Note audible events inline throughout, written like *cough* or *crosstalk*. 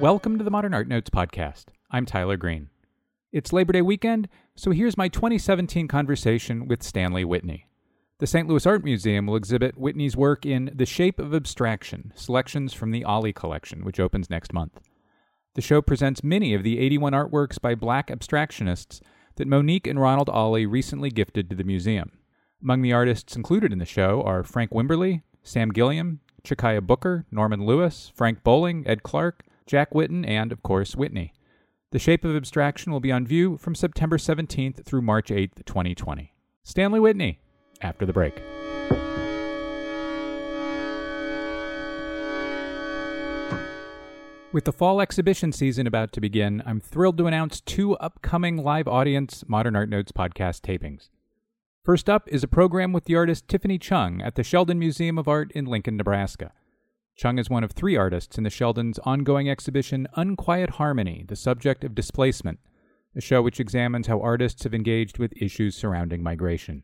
Welcome to the Modern Art Notes podcast. I'm Tyler Green. It's Labor Day weekend, so here's my 2017 conversation with Stanley Whitney. The St. Louis Art Museum will exhibit Whitney's work in The Shape of Abstraction, selections from the Ollie collection, which opens next month. The show presents many of the 81 artworks by black abstractionists that Monique and Ronald Ollie recently gifted to the museum. Among the artists included in the show are Frank Wimberly, Sam Gilliam, Chakaia Booker, Norman Lewis, Frank Bowling, Ed Clark, Jack Whitten, and, of course, Whitney. The Shape of Abstraction will be on view from September 17th through March 8th, 2020. Stanley Whitney, after the break. With the fall exhibition season about to begin, I'm thrilled to announce two upcoming live audience Modern Art Notes podcast tapings. First up is a program with the artist Tiffany Chung at the Sheldon Museum of Art in Lincoln, Nebraska. Chung is one of three artists in the Sheldon's ongoing exhibition Unquiet Harmony, the subject of displacement, a show which examines how artists have engaged with issues surrounding migration.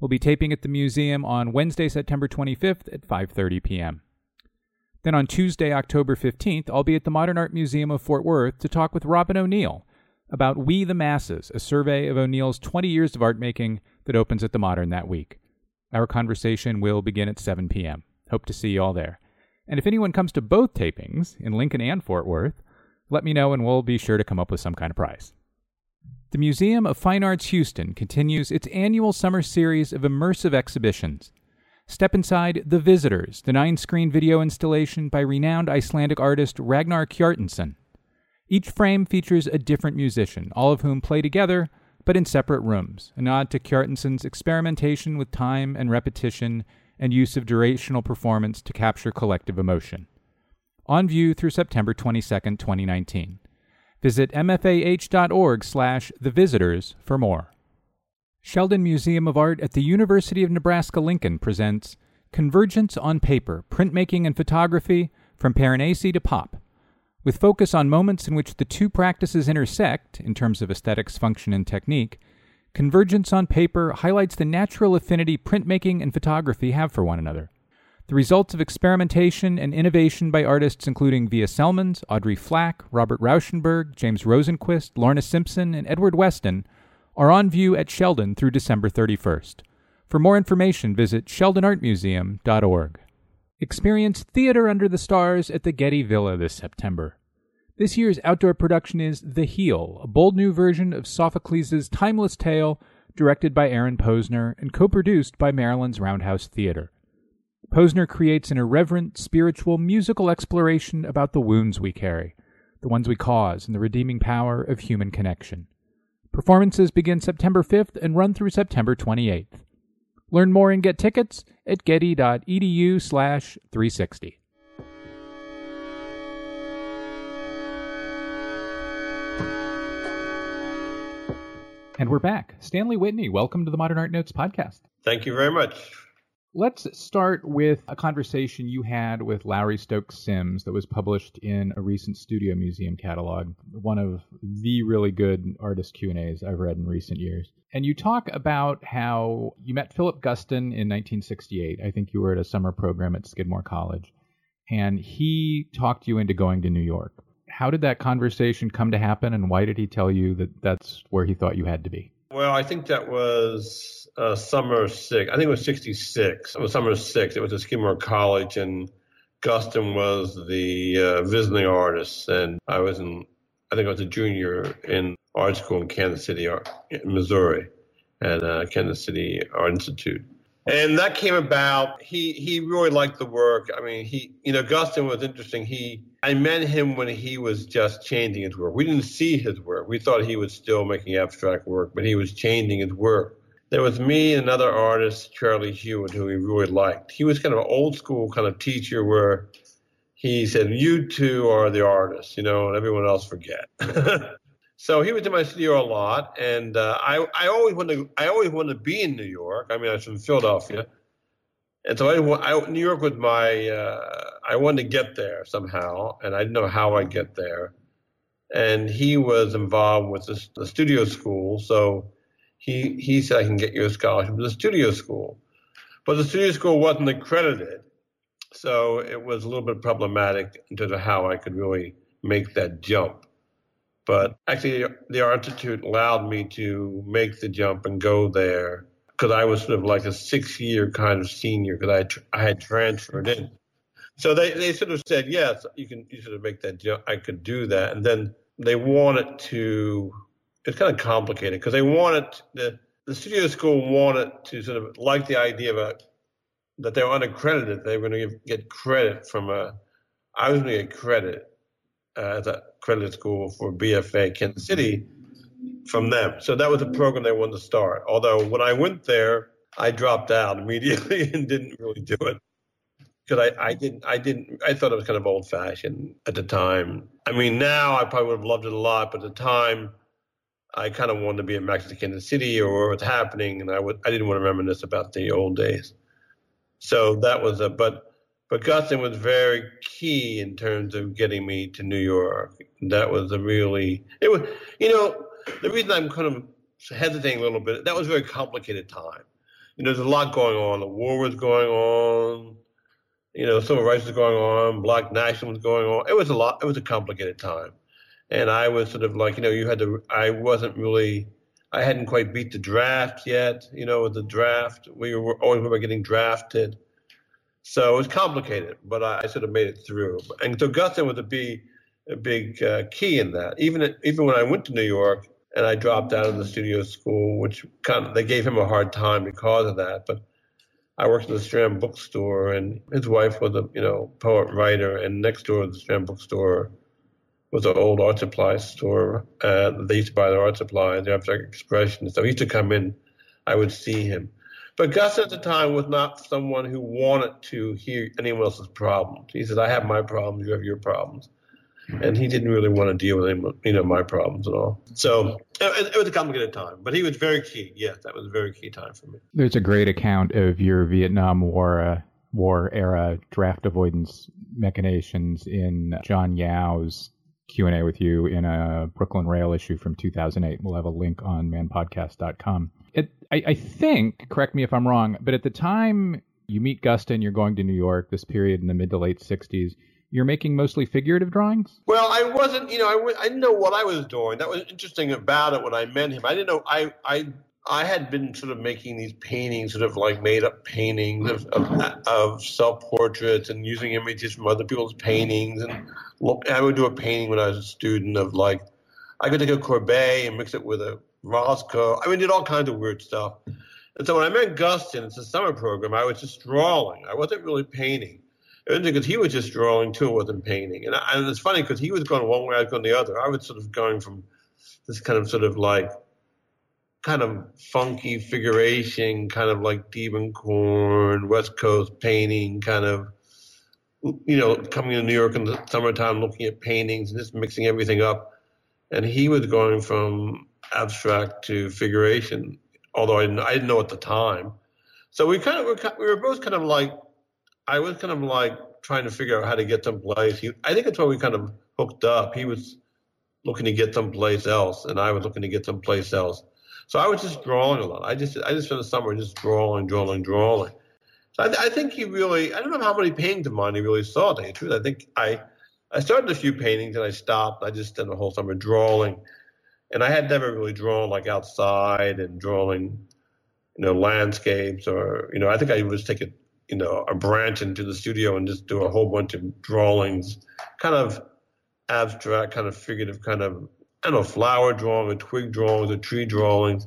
We'll be taping at the museum on Wednesday, September 25th at 5:30 p.m. Then on Tuesday, October 15th, I'll be at the Modern Art Museum of Fort Worth to talk with Robyn O'Neil about We the Masses, a survey of O'Neil's 20 years of art making that opens at the Modern that week. Our conversation will begin at 7 p.m. Hope to see you all there. And if anyone comes to both tapings, in Lincoln and Fort Worth, let me know and we'll be sure to come up with some kind of prize. The Museum of Fine Arts Houston continues its annual summer series of immersive exhibitions. Step inside The Visitors, the nine screen video installation by renowned Icelandic artist Ragnar Kjartansson. Each frame features a different musician, all of whom play together but in separate rooms, a nod to Kjartansson's experimentation with time and repetition and use of durational performance to capture collective emotion. On view through September 22, 2019. Visit mfah.org slash the visitors for more. Sheldon Museum of Art at the University of Nebraska Lincoln presents Convergence on Paper Printmaking and Photography from Piranesi to Pop. With focus on moments in which the two practices intersect in terms of aesthetics, function, and technique, Convergence on Paper highlights the natural affinity printmaking and photography have for one another. The results of experimentation and innovation by artists including Vija Celmins, Audrey Flack, Robert Rauschenberg, James Rosenquist, Lorna Simpson, and Edward Weston are on view at Sheldon through December 31st. For more information, visit sheldonartmuseum.org. Experience Theater Under the Stars at the Getty Villa this September. This year's outdoor production is The Heal, a bold new version of Sophocles' timeless tale, directed by Aaron Posner and co produced by Maryland's Roundhouse Theater. Posner creates an irreverent, spiritual, musical exploration about the wounds we carry, the ones we cause, and the redeeming power of human connection. Performances begin September 5th and run through September 28th. Learn more and get tickets at getty.edu slash 360. And we're back. Stanley Whitney, welcome to the Modern Art Notes podcast. Thank you very much. Let's start with a conversation you had with Lowery Stokes Sims that was published in a recent Studio Museum catalog, one of the really good artist Q&As I've read in recent years. And you talk about how you met Philip Guston in 1968. I think you were at a summer program at Skidmore College, and he talked you into going to New York. How did that conversation come to happen, and why did he tell you that that's where he thought you had to be? Well, I think that was uh, summer six. I think it was '66. It was summer six. It was at Skidmore College, and Guston was the uh, visiting artist, and I was in. I think I was a junior in art school in Kansas City, Missouri, at uh, Kansas City Art Institute. And that came about. He he really liked the work. I mean, he you know Guston was interesting. He I met him when he was just changing his work. We didn't see his work. We thought he was still making abstract work, but he was changing his work. There was me and another artist, Charlie Hewitt, who he really liked. He was kind of an old school kind of teacher where he said, "You two are the artists, you know, and everyone else forget." *laughs* so he was in my studio a lot, and uh, I I always wanted to, I always wanted to be in New York. I mean, I was from Philadelphia, and so I, I New York was my uh, I wanted to get there somehow, and I didn't know how I'd get there. And he was involved with the, the studio school, so he he said I can get you a scholarship to the studio school, but the studio school wasn't accredited, so it was a little bit problematic in terms of how I could really make that jump. But actually, the Art Institute allowed me to make the jump and go there because I was sort of like a six year kind of senior because I, tr- I had transferred in. So they, they sort of said, yes, you can you sort of make that jump. I could do that. And then they wanted to, it's kind of complicated because they wanted, the, the studio school wanted to sort of like the idea of a, that they were unaccredited. They were going to get credit from a, I was going to get credit uh, as a credit school for BFA Kansas City from them. So that was a program they wanted to start. Although when I went there, I dropped out *laughs* immediately and didn't really do it because I, I didn't I didn't I thought it was kind of old fashioned at the time. I mean now I probably would have loved it a lot, but at the time I kind of wanted to be in Mexican City or what was happening, and I would I didn't want to reminisce about the old days. So that was a but but Guston was very key in terms of getting me to New York. That was a really it was you know the reason I'm kind of hesitating a little bit that was a very complicated time. You know, there's a lot going on. The war was going on. You know, civil rights was going on. Black nationalism was going on. It was a lot. It was a complicated time, and I was sort of like, you know, you had to. I wasn't really. I hadn't quite beat the draft yet. You know, the draft. We were always about getting drafted. So it was complicated, but I, I, sort of made it through. And so Guston was a big, a big uh, key in that. Even even when I went to New York and I dropped out of the studio school, which kind of they gave him a hard time because of that. But I worked in the Strand bookstore, and his wife was a you know poet writer, and next door to the Strand bookstore was an old art supply store. Uh, they used to buy their art supplies, the abstract expression. So he used to come in. I would see him. But Gus at the time was not someone who wanted to hear anyone else's problems. He said, I have my problems, you have your problems. And he didn't really want to deal with any, you know, my problems at all. So it, it was a complicated time, but he was very key. Yes, that was a very key time for me. There's a great account of your Vietnam War uh, war era draft avoidance machinations in John Yau's Q&A with you in a Brooklyn Rail issue from 2008. We'll have a link on manpodcast.com it, I, I think, correct me if I'm wrong, but at the time you meet Guston, you're going to New York, this period in the mid to late 60s, you're making mostly figurative drawings? Well, I wasn't, you know, I, I didn't know what I was doing. That was interesting about it when I met him. I didn't know, I, I, I had been sort of making these paintings, sort of like made up paintings of, of, of self portraits and using images from other people's paintings. And look, I would do a painting when I was a student of like, I could take a Courbet and mix it with a Rothko. I mean, did all kinds of weird stuff. And so when I met Guston, it's a summer program, I was just drawing. I wasn't really painting. Because he was just drawing too, wasn't painting. And, I, and it's funny because he was going one way, I was going the other. I was sort of going from this kind of sort of like kind of funky figuration, kind of like Diebenkorn, West Coast painting, kind of, you know, coming to New York in the summertime, looking at paintings and just mixing everything up. And he was going from abstract to figuration, although I didn't, I didn't know at the time. So we kind of were, we were both kind of like, I was kind of like trying to figure out how to get someplace. He, I think that's why we kind of hooked up. He was looking to get someplace else, and I was looking to get someplace else. So I was just drawing a lot. I just I just spent the summer just drawing, drawing, drawing. So I, I think he really I don't know how many paintings of mine he really saw. To tell you the truth, I think I I started a few paintings and I stopped. I just spent the whole summer drawing and I had never really drawn like outside and drawing, you know, landscapes or you know, I think I would just take a you know a branch into the studio and just do a whole bunch of drawings, kind of abstract, kind of figurative, kind of I don't know, flower drawing or twig drawings or tree drawings,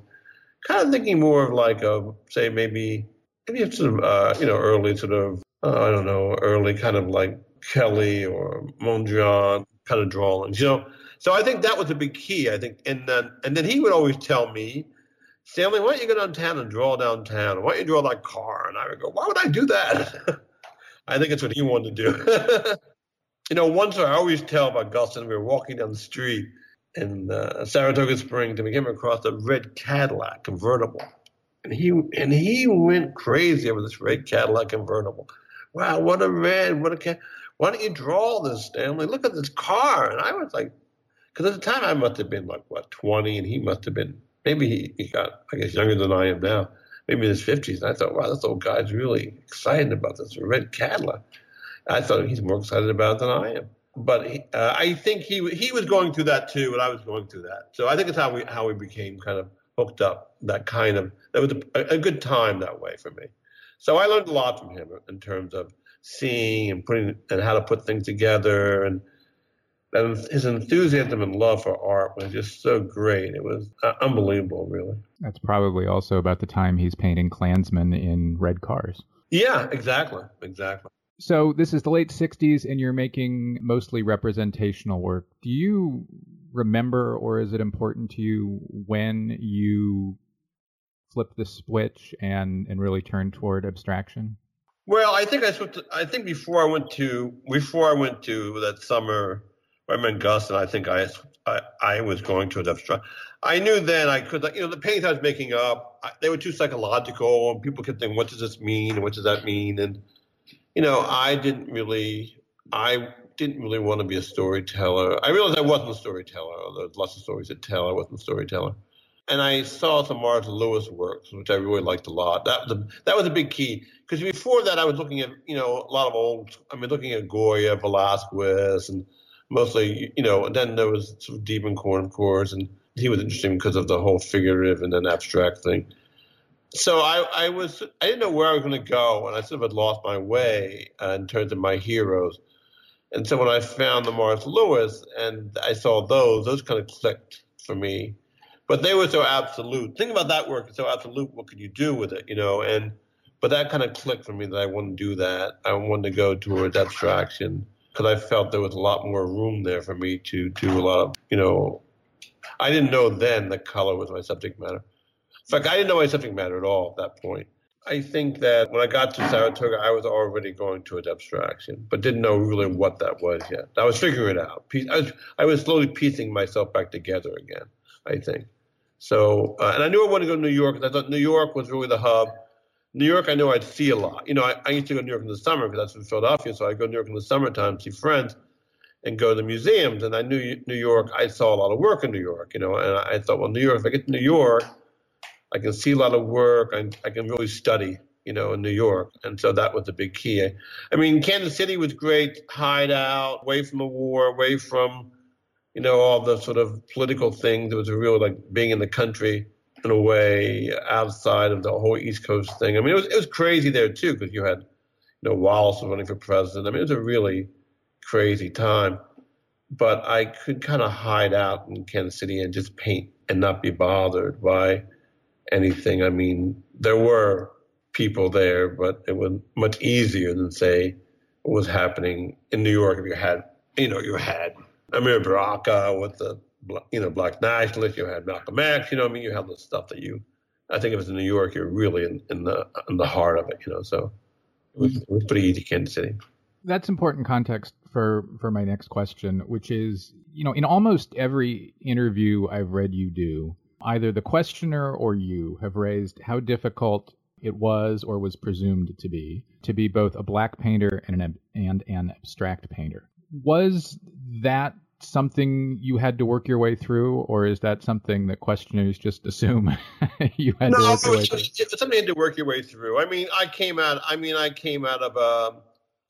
kind of thinking more of like a say maybe maybe sort of uh, you know early sort of uh, I don't know early kind of like Kelly or Mondrian kind of drawings, you know so I think that was a big key. I think, and then and then he would always tell me, Stanley, why don't you go downtown and draw downtown? Why don't you draw that car? And I would go, why would I do that? *laughs* I think it's what he wanted to do. *laughs* you know, once I always tell about Guston, we were walking down the street in uh, Saratoga Springs, and we came across a red Cadillac convertible, and he and he went crazy over this red Cadillac convertible. Wow, what a red! What a cat! Why don't you draw this, Stanley? Look at this car! And I was like, because at the time I must have been like what 20, and he must have been maybe he, he got I guess younger than I am now, maybe in his 50s. And I thought, wow, this old guy's really excited about this red Cadillac. I thought he's more excited about it than I am. but he, uh, I think he he was going through that too, and I was going through that. So I think it's how we how we became kind of hooked up. That kind of that was a, a good time that way for me. So I learned a lot from him in terms of seeing and putting and how to put things together and and his enthusiasm and love for art was just so great. It was uh, unbelievable, really. That's probably also about the time he's painting Klansmen in red cars. Yeah, exactly, exactly. So this is the late 60s and you're making mostly representational work. Do you remember or is it important to you when you flipped the switch and, and really turned toward abstraction? Well, I think I switched, I think before I went to before I went to that summer I met Gus and I think I, I, I was going to a abstract. I knew then I could, you know, the paintings I was making up, they were too psychological, and people kept thinking, what does this mean, and what does that mean? And you know, I didn't really, I didn't really want to be a storyteller. I realized I wasn't a storyteller. There's lots of stories to tell. I wasn't a storyteller. And I saw some Morris Louis works, which I really liked a lot. That was a, that was a big key because before that I was looking at you know a lot of old. I mean, looking at Goya, Velasquez, and mostly you know. And then there was sort of Diebenkorn, of course, and he was interesting because of the whole figurative and then abstract thing so I, I was I didn't know where I was going to go, and I sort of had lost my way uh, in terms of my heroes. And so when I found the Morris Louis and I saw those, those kind of clicked for me. But they were so absolute. Think about that work; it's so absolute. What could you do with it, you know? And but that kind of clicked for me that I wanted to do that. I wanted to go towards abstraction because I felt there was a lot more room there for me to do a lot of, you know. I didn't know then that color was my subject matter. In fact, I didn't know my subject matter at all at that point. I think that when I got to Saratoga, I was already going towards abstraction, but didn't know really what that was yet. I was figuring it out. I was, I was slowly piecing myself back together again, I think. So, uh, and I knew I wanted to go to New York I thought New York was really the hub. New York, I knew I'd see a lot. You know, I, I used to go to New York in the summer because that's in Philadelphia, so I go to New York in the summertime, see friends, and go to the museums. And I knew New York, I saw a lot of work in New York, you know, and I thought, well, New York, if I get to New York – I can see a lot of work. I, I can really study, you know, in New York. And so that was a big key. I mean, Kansas City was great, hideout, away from the war, away from, you know, all the sort of political things. It was a real like being in the country in a way outside of the whole East Coast thing. I mean, it was it was crazy there too because you had, you know, Wallace was running for president. I mean, it was a really crazy time. But I could kind of hide out in Kansas City and just paint and not be bothered by anything. I mean, there were people there, but it was much easier than say what was happening in New York. If you had, you know, you had Amiri Baraka with the, you know, black nationalists. You had Malcolm X. You know, I mean, you had the stuff that you. I think if it's in New York, you're really in, in the in the heart of it. You know, so it was, it was pretty easy, Kansas City. That's important context for for my next question, which is, you know, in almost every interview I've read you do, either the questioner or you have raised how difficult it was or was presumed to be to be both a black painter and an, and an abstract painter. Was that something you had to work your way through, or is that something that questioners just assume *laughs* you had no, to work your way through? It's something you had to work your way through. I mean, I came out. I mean, I came out of a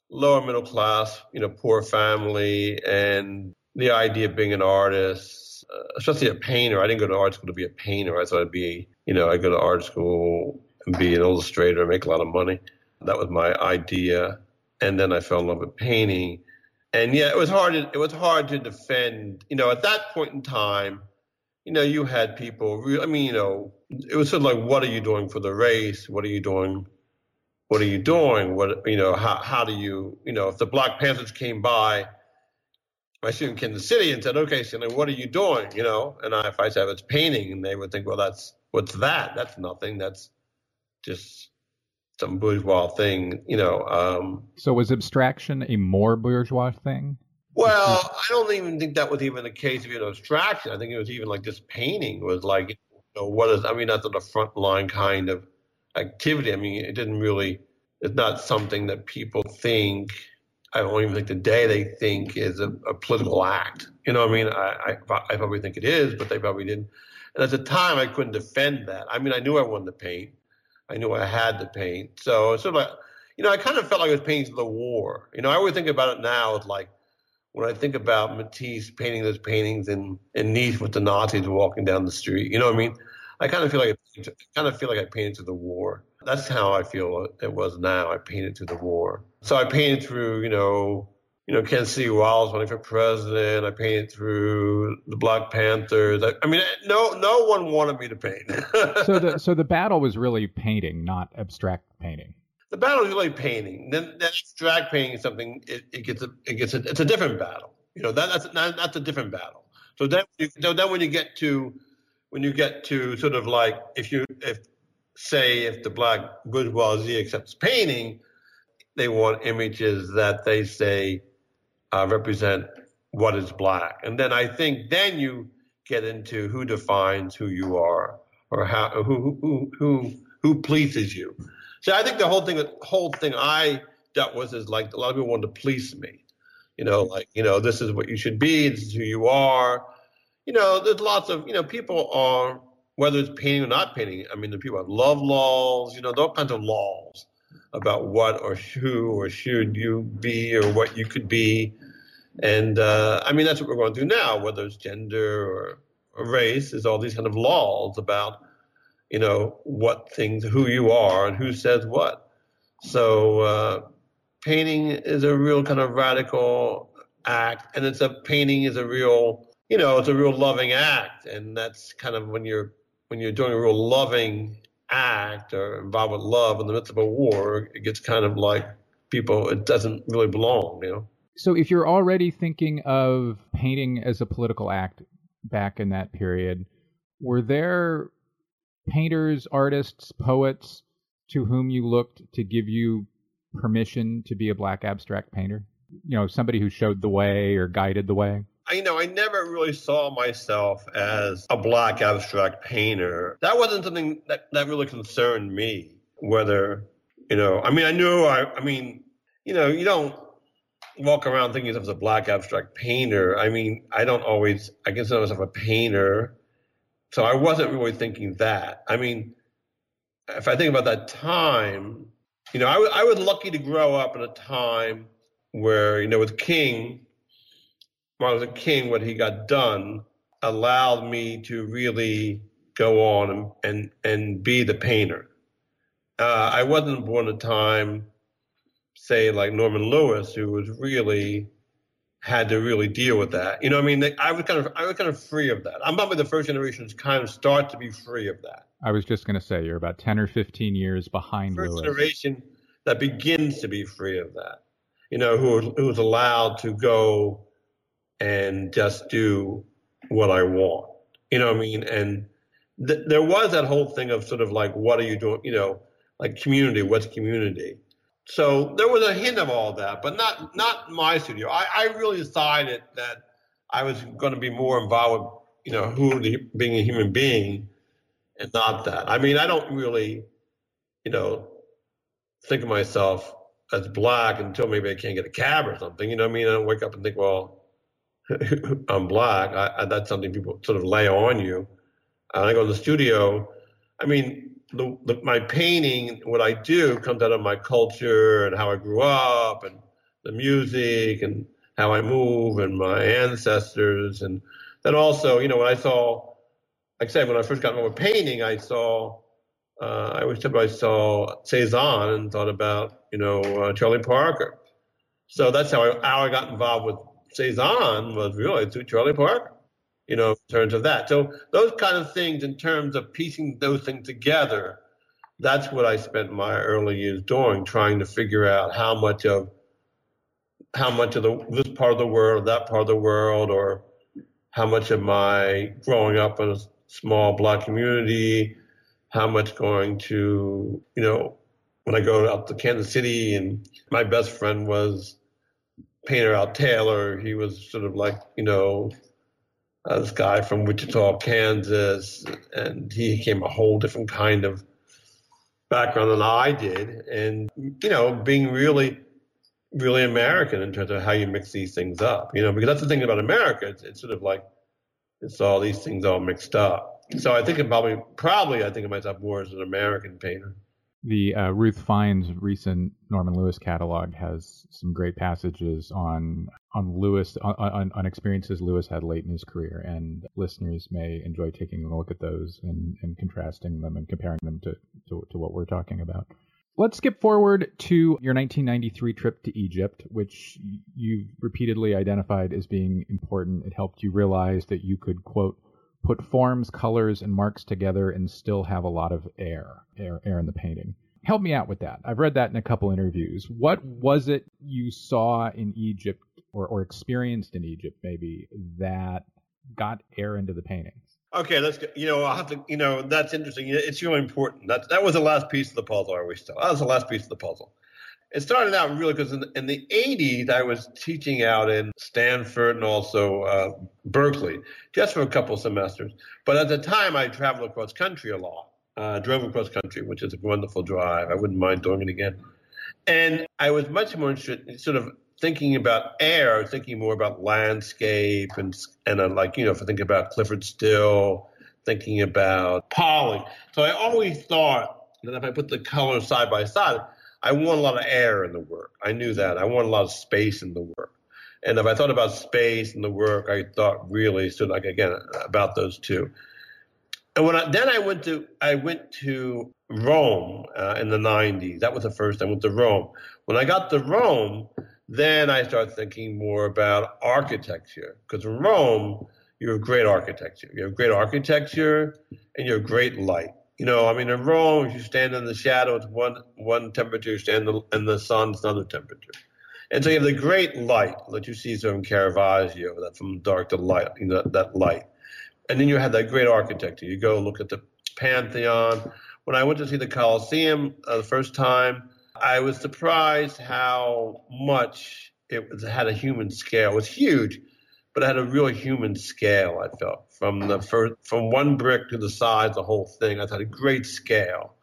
lower middle class, you know, poor family, and the idea of being an artist uh, especially a painter. I didn't go to art school to be a painter. I thought I'd be, you know, I go to art school and be an illustrator, make a lot of money. That was my idea. And then I fell in love with painting. And yeah, it was hard. To, it was hard to defend. You know, at that point in time, you know, you had people. I mean, you know, it was sort of like, what are you doing for the race? What are you doing? What are you doing? What you know? How how do you? You know, if the Black Panthers came by I see in Kansas City and said, okay, so what are you doing? You know, and I, if I said it's painting, and they would think, well, that's what's that? That's nothing. That's just some bourgeois thing, you know. Um, so was abstraction a more bourgeois thing? Well, I don't even think that was even the case of you know, abstraction. I think it was even like just painting was like, you know, what is? I mean, that's not a front line kind of activity. I mean, it didn't really. It's not something that people think I don't even think today they think is a, a political act. You know, I mean, I, I, I probably think it is, but they probably didn't. And at the time, I couldn't defend that. I mean, I knew I wanted to paint. I knew I had to paint. So sort of like, you know, I kind of felt like I was painting the war. You know, I always think about it now as like, when I think about Matisse painting those paintings in, in Nice with the Nazis walking down the street. You know what I mean? I kind of feel like I, kind of feel like I painted through the war. That's how I feel it was now. I painted through the war. So I painted through, you know, you know, Ken C. Wallace running for president. I painted through the Black Panthers. I, I mean, no, no one wanted me to paint. so the *laughs* so the battle was really painting, not abstract painting. The battle is really painting. Then that abstract painting is something. It, it gets a, it gets a, it's a different battle. You know, that, that's not, that's a different battle. So then, you, so then when you get to when you get to sort of like if you if say if the black bourgeoisie accepts painting, they want images that they say uh, represent what is black. And then I think then you get into who defines who you are or how who who who who pleases you. So I think the whole thing the whole thing I dealt with is like a lot of people want to please me. You know, like, you know, this is what you should be, this is who you are. You know, there's lots of, you know, people are whether it's painting or not painting. I mean, the people have love laws, you know, all kinds of laws about what or who or should you be or what you could be. And uh, I mean, that's what we're going through now, whether it's gender or, or race, is all these kind of laws about, you know, what things, who you are and who says what. So uh, painting is a real kind of radical act, and it's a painting is a real, you know, it's a real loving act, and that's kind of when you're when you're doing a real loving act or involved with love in the midst of a war, it gets kind of like people, it doesn't really belong, you know. So if you're already thinking of painting as a political act back in that period, were there painters, artists, poets to whom you looked to give you permission to be a black abstract painter? You know, somebody who showed the way or guided the way? I, you know, I never really saw myself as a black abstract painter. That wasn't something that, that really concerned me. Whether, you know, I mean, I knew, I, I mean, you know, you don't walk around thinking of as a black abstract painter. I mean, I don't always, I consider myself a painter. So I wasn't really thinking that. I mean, if I think about that time, you know, I, w- I was lucky to grow up in a time where, you know, with King, was a king, what he got done allowed me to really go on and, and, and be the painter. Uh, I wasn't born a time say like Norman Lewis, who was really had to really deal with that. You know, I mean, I was kind of I was kind of free of that. I'm probably the first generation to kind of start to be free of that. I was just going to say you're about ten or fifteen years behind first Lewis. generation that begins to be free of that. You know, who who was allowed to go and just do what I want. You know what I mean? And th- there was that whole thing of sort of like, what are you doing? You know, like community. What's community? So there was a hint of all that, but not not my studio. I, I really decided that I was going to be more involved with you know who the, being a human being, and not that. I mean, I don't really, you know, think of myself as black until maybe I can't get a cab or something. You know what I mean? I don't wake up and think, well, *laughs* I'm black. I, I, that's something people sort of lay on you. And I go to the studio. I mean, the, the, my painting, what I do, comes out of my culture and how I grew up, and the music, and how I move, and my ancestors, and then also, you know, when I saw, like I said, when I first got involved with painting, I saw, uh, I always I saw Cezanne and thought about, you know, uh, Charlie Parker. So that's how I, how I got involved with Cezanne was really through Charlie Parker you know, in terms of that. So those kind of things, in terms of piecing those things together, that's what I spent my early years doing, trying to figure out how much of how much of the this part of the world, that part of the world, or how much of my growing up in a small black community, how much going to, you know, when I go out to Kansas City and my best friend was painter Al Taylor, he was sort of like, you know, uh, this guy from Wichita, Kansas, and he came a whole different kind of background than I did. And, you know, being really, really American in terms of how you mix these things up, you know, because that's the thing about America. It's, it's sort of like, it's all these things all mixed up. So I think it probably, probably I think of myself more as an American painter. The uh, Ruth Fine's recent Norman Lewis catalog has some great passages on on Lewis on, on, on, experiences Lewis had late in his career, and listeners may enjoy taking a look at those and, and contrasting them and comparing them to, to, to what we're talking about. Let's skip forward to your 1993 trip to Egypt, which you've repeatedly identified as being important. It helped you realize that you could quote put forms, colors, and marks together and still have a lot of air, air, air in the painting. Help me out with that. I've read that in a couple interviews. What was it you saw in Egypt or, or experienced in Egypt, maybe, that got air into the paintings? Okay, let's go. You know, I'll have to. You know, that's interesting. It's really important. That that was the last piece of the puzzle. I always tell. That was the last piece of the puzzle. It started out really because in, in, the 80s, I was teaching out in Stanford and also uh, Berkeley, just for a couple semesters. But at the time, I traveled across country a lot. Uh, drove across country, which is a wonderful drive. I wouldn't mind doing it again. And I was much more interested in sort of thinking about air, thinking more about landscape and and uh, like you know, if I think about Clyfford Still, thinking about Pollock. So I always thought that if I put the colors side by side, I want a lot of air in the work. I knew that. I want a lot of space in the work. And if I thought about space in the work, I thought really so like again about those two. And when I, then I went to I went to Rome uh, in the 90s. That was the first I went to Rome. When I got to Rome, then I started thinking more about architecture because in Rome, you have great architecture. You have great architecture and you have great light. You know, I mean, in Rome, if you stand in the shadow, it's one one temperature. You stand in the sun, it's another temperature. And so you have the great light that you see so in Caravaggio, that from dark to light, you know, that light. And then you have that great architecture. You go look at the Pantheon. When I went to see the Colosseum uh, the first time, I was surprised how much it had a human scale. It was huge, but had a real human scale. I felt from the first, from one brick to the size, the whole thing. I thought a great scale.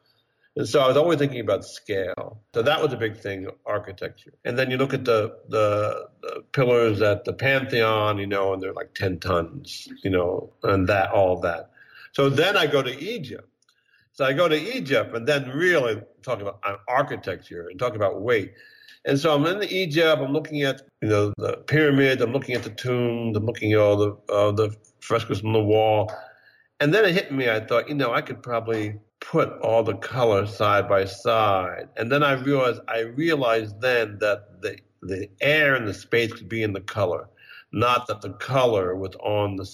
And so I was always thinking about scale. So that was a big thing, architecture. And then you look at the, the, the pillars at the Pantheon, you know, and they're like 10 tons, you know, and that, all that. So then I go to Egypt so I go to Egypt and then really talking about uh, architecture and talking about weight. And so I'm in the Egypt. I'm looking at you know the pyramids. I'm looking at the tombs. I'm looking at all the uh, the frescoes on the wall. And then it hit me. I thought, you know, I could probably put all the colors side by side. And then I realized I realized then that the the air and the space could be in the color, not that the color was on the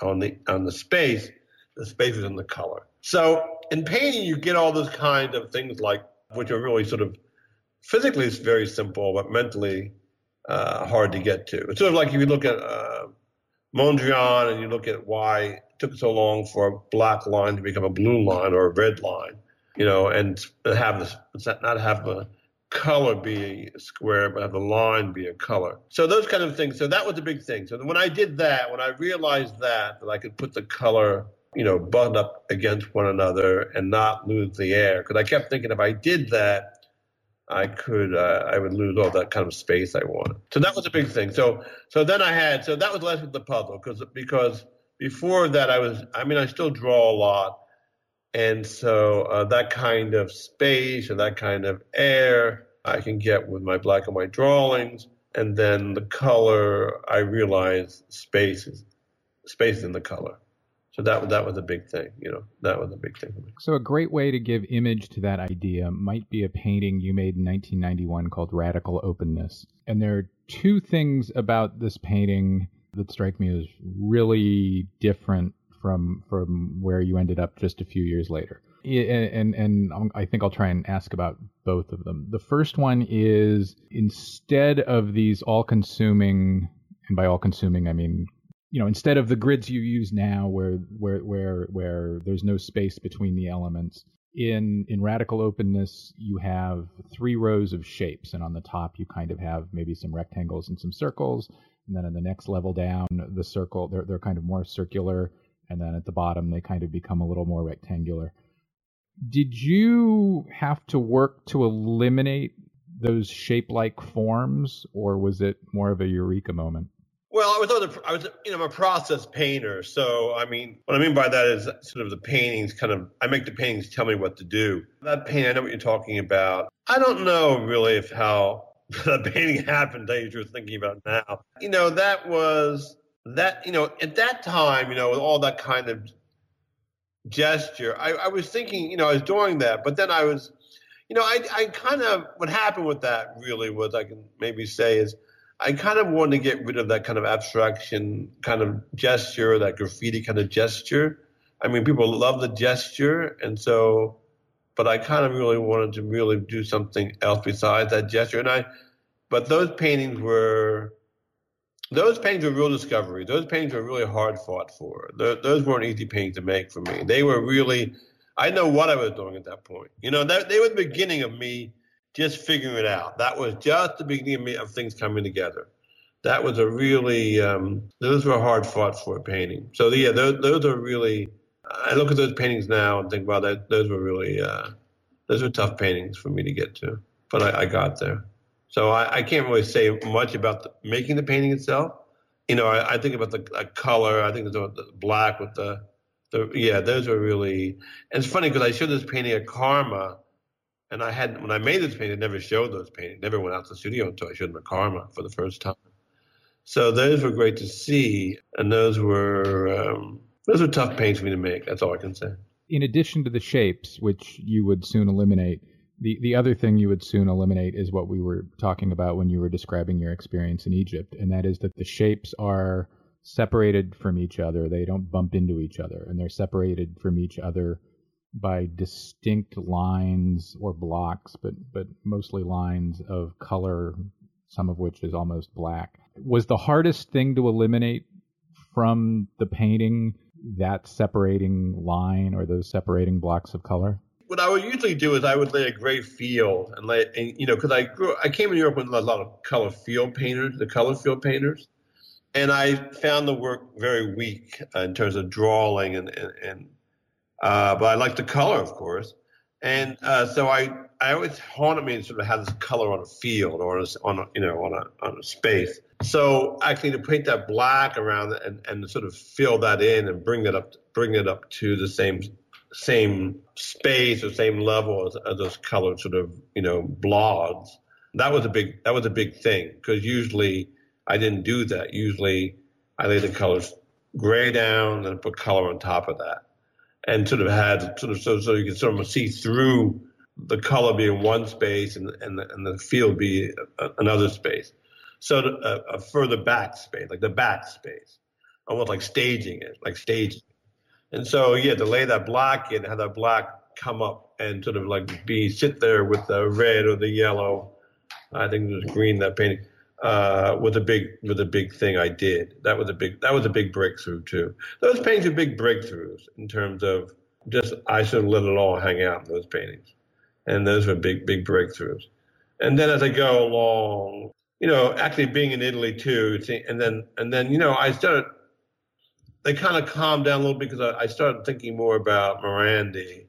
on the on the space. The space was in the color. So in painting, you get all those kind of things like, which are really sort of physically it's very simple, but mentally uh, hard to get to. It's sort of like if you look at uh, Mondrian and you look at why it took so long for a black line to become a blue line or a red line, you know, and have this not have the color be a square, but have the line be a color. So those kind of things. So that was a big thing. So when I did that, when I realized that, that I could put the color you know, butt up against one another and not lose the air. Because I kept thinking if I did that, I could, uh, I would lose all that kind of space I wanted. So that was a big thing. So, so then I had, so that was less of the puzzle because, because before that I was, I mean, I still draw a lot. And so uh, that kind of space and that kind of air I can get with my black and white drawings. And then the color, I realize space is space in the color. So that that was a big thing, you know. That was a big thing for me. So a great way to give image to that idea might be a painting you made in 1991 called Radical Openness. And there are two things about this painting that strike me as really different from from where you ended up just a few years later. And, and and I think I'll try and ask about both of them. The first one is instead of these all-consuming, and by all-consuming I mean you know instead of the grids you use now where where where where there's no space between the elements in in radical openness you have three rows of shapes and on the top you kind of have maybe some rectangles and some circles and then in the next level down the circle they're they're kind of more circular and then at the bottom they kind of become a little more rectangular. Did you have to work to eliminate those shape like forms or was it more of a eureka moment Well, I was, I was, you know, I'm a process painter. So, I mean, what I mean by that is sort of the paintings kind of, I make the paintings tell me what to do. That painting, I know what you're talking about. I don't know really if how *laughs* that painting happened that you're thinking about now. You know, that was, that, you know, at that time, you know, with all that kind of gesture, I, I was thinking, you know, I was doing that, but then I was, you know, I, I kind of, what happened with that really was, I can maybe say is, I kind of wanted to get rid of that kind of abstraction kind of gesture, that graffiti kind of gesture. I mean, people love the gesture, and so, but I kind of really wanted to really do something else besides that gesture. And I, but those paintings were, those paintings were real discovery. Those paintings were really hard fought for. Those weren't easy paintings to make for me. They were really, I know what I was doing at that point. You know, that, they were the beginning of me just figuring it out. That was just the beginning of things coming together. That was a really, um, those were hard fought for painting. So yeah, those, those are really, I look at those paintings now and think, wow, that, those were really, uh, those were tough paintings for me to get to, but I, I got there. So I, I, can't really say much about the, making the painting itself. You know, I, I think about the color. I think the, the black with the, the, yeah, those were really, and it's funny because I showed this painting at Karma and I had when I made this painting, I never showed those paintings. Never went out to the studio until I showed them at Karma for the first time. So those were great to see, and those were um, those were tough paints for me to make. That's all I can say. In addition to the shapes, which you would soon eliminate, the the other thing you would soon eliminate is what we were talking about when you were describing your experience in Egypt, and that is that the shapes are separated from each other. They don't bump into each other, and they're separated from each other by distinct lines or blocks, but but mostly lines of color, some of which is almost black. Was the hardest thing to eliminate from the painting that separating line or those separating blocks of color? What I would usually do is I would lay a gray field and lay, and, you know, because I grew, I came in Europe with a lot of color field painters, the color field painters, and I found the work very weak in terms of drawing and, and, and uh, but I like the color, of course. And uh, so I, I always haunted me to sort of have this color on a field or on a, you know on a on a space. So actually to paint that black around and, and sort of fill that in and bring it up bring it up to the same same space or same level as, as those colored sort of you know blobs. That was a big that was a big thing because usually I didn't do that. Usually I lay the colors gray down and put color on top of that and sort of had sort of so so you can sort of see through the color being one space and and the, and the field be another space. So a, a, further back space, like the back space, almost like staging it, like staging. And so yeah, to lay that black in, have that black come up and sort of like be sit there with the red or the yellow. I think it was green that painting uh, a big was a big thing I did. That was a big that was a big breakthrough too. Those paintings are big breakthroughs in terms of just I should let it all hang out in those paintings, and those were big big breakthroughs. And then as I go along, you know, actually being in Italy too, and then and then you know I started. They kind of calmed down a little because I, I started thinking more about Morandi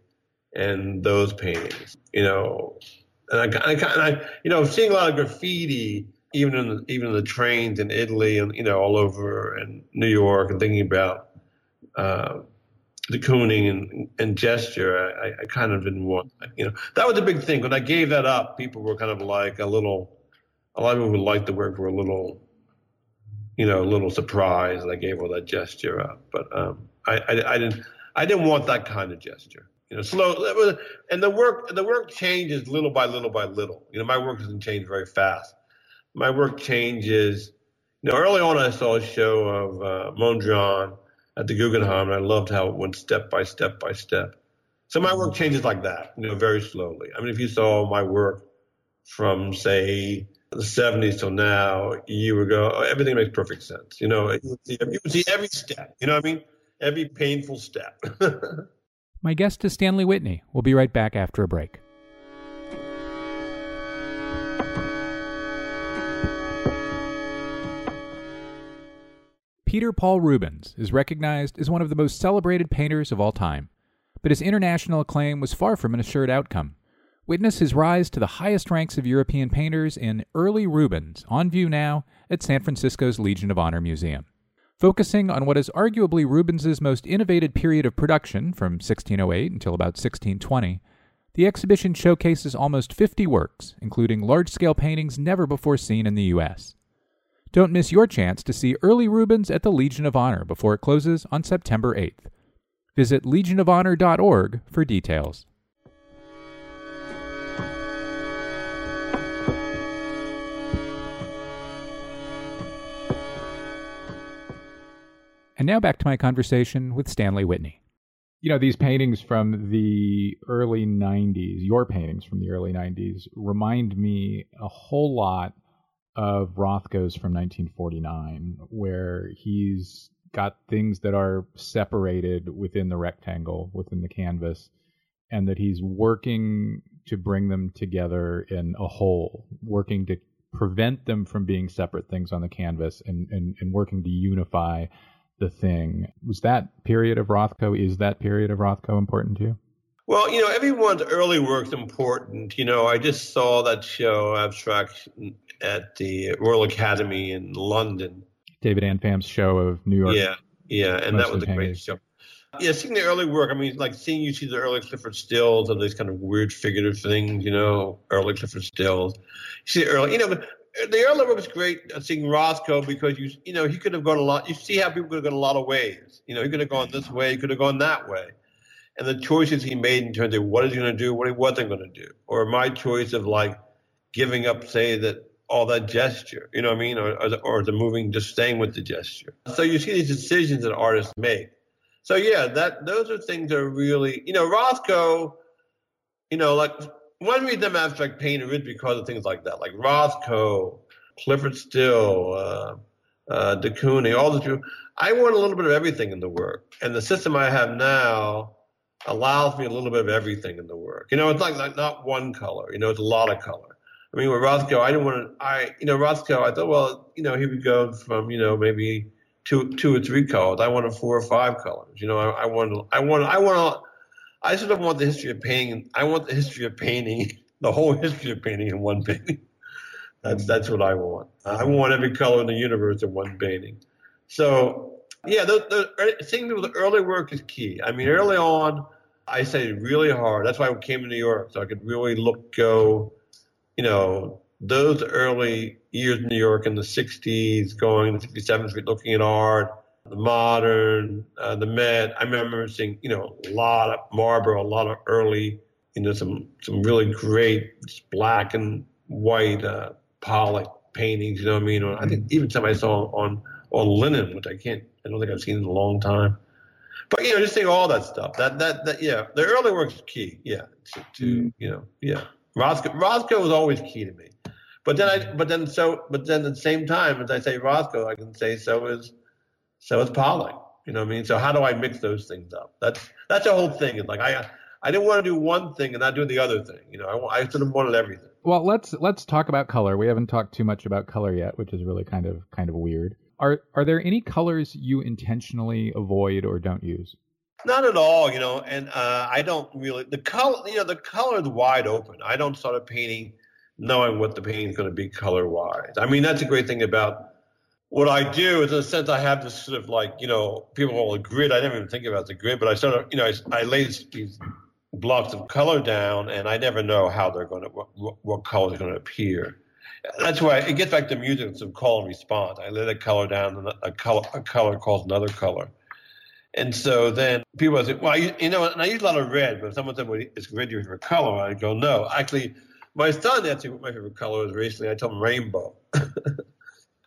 and those paintings, you know, and I, I, and I, you know, seeing a lot of graffiti even in the, even the trains in Italy and you know all over and New York and thinking about uh, de Kooning and, and gesture, I, I kind of didn't want you know that was a big thing when I gave that up. People were kind of like a little, a lot of people who liked the work were a little, you know, a little surprised that I gave all that gesture up. But um, I, I, I didn't I didn't want that kind of gesture. You know, slow. And the work the work changes little by little by little. You know, my work doesn't change very fast my work changes. You know, early on I saw a show of uh, Mondrian at the Guggenheim, and I loved how it went step by step by step. So my work changes like that, you know, very slowly. I mean, if you saw my work from say the 70s till now, a year ago, everything makes perfect sense. You know, you see, you see every step. You know what I mean? Every painful step. *laughs* my guest is Stanley Whitney. We'll be right back after a break. Peter Paul Rubens is recognized as one of the most celebrated painters of all time, but his international acclaim was far from an assured outcome. Witness his rise to the highest ranks of European painters in Early Rubens, on view now at San Francisco's Legion of Honor Museum. Focusing on what is arguably Rubens's most innovative period of production from 1608 until about 1620, the exhibition showcases almost 50 works, including large scale paintings never before seen in the U.S. Don't miss your chance to see early Rubens at the Legion of Honor before it closes on September 8th. Visit legionofhonor.org for details. And now back to my conversation with Stanley Whitney. You know, these paintings from the early 90s, your paintings from the early 90s, remind me a whole lot of Rothko's from 1949, where he's got things that are separated within the rectangle, within the canvas, and that he's working to bring them together in a whole, working to prevent them from being separate things on the canvas and, and, and working to unify the thing. Was that period of Rothko, is that period of Rothko important to you? Well, you know, everyone's early work's important. You know, I just saw that show, At the Royal Academy in London. David Anfam's show of New York. Yeah, yeah, and that was a great show. Yeah, seeing the early work, I mean, like seeing you see the early Clyfford Stills and these kind of weird figurative things, you know, early Clyfford Stills. You see early, you know, the early work was great uh, seeing Rothko because you you know he could have gone a lot. You see how people could have gone a lot of ways. You know, he could have gone this way, he could have gone that way, and the choices he made in terms of what he's going to do, what he wasn't going to do, or my choice of like giving up, say that all that gesture, you know what I mean, or or the, or the moving, just staying with the gesture. So you see these decisions that artists make. So yeah, that those are things that are really, you know, Rothko, you know, like one reason I'm abstract painter is because of things like that, like Rothko, Clyfford Still, uh, uh, de Kooning, all the people. I want a little bit of everything in the work, and the system I have now allows me a little bit of everything in the work. You know, it's like, like not one color. You know, it's a lot of color. I mean, with Rothko, I didn't want to. I, you know, Rothko, I thought, well, you know, he would go from, you know, maybe two, two or three colors. I wanted four or five colors. You know, I, I wanted, I wanted, I want I sort of want the history of painting. I want the history of painting, *laughs* the whole history of painting in one painting. *laughs* That's that's what I want. I want every color in the universe in one painting. So yeah, the, the seeing the early work is key. I mean, early on, I studied really hard. That's why I came to New York so I could really look go. You know, those early years in New York in the '60s, going to 57th Street, looking at art the modern, uh, the Met. I remember seeing, you know, a lot of Marlborough, a lot of early, you know, some some really great black and white uh, Pollock paintings. You know what I mean? Or I think even some I saw on on linen, which I can't, I don't think I've seen in a long time. But you know, just seeing all that stuff. That that that yeah, the early work is key. Yeah, to, to mm. you know, yeah. Rothko Rothko was always key to me. But then I, but then so, but then at the same time, as I say Rothko, I can say so is so is Pollock. You know what I mean? So how do I mix those things up? That's that's the whole thing. It's like I I didn't want to do one thing and not do the other thing. You know, I, I sort of wanted everything. Well, let's let's talk about color. We haven't talked too much about color yet, which is really kind of kind of weird. Are are there any colors you intentionally avoid or don't use? Not at all, you know, and uh, I don't really the color. You know, the color is wide open. I don't start a painting knowing what the painting is going to be color wise. I mean, that's a great thing about what I do is, in a sense, I have this sort of like, you know, people call it grid. I never even think about the grid, but I sort of, you know, I, I lay these blocks of color down, and I never know how they're going to, what, what color is going to appear. That's why it gets back to music. It's a call and response. I lay the color down, and a color, a color calls another color. And so then people say, well, you, you know, and I use a lot of red, but someone said, well, is red your favorite color? I go, no. Actually, my son asked me what my favorite color is recently. I told him rainbow. *laughs*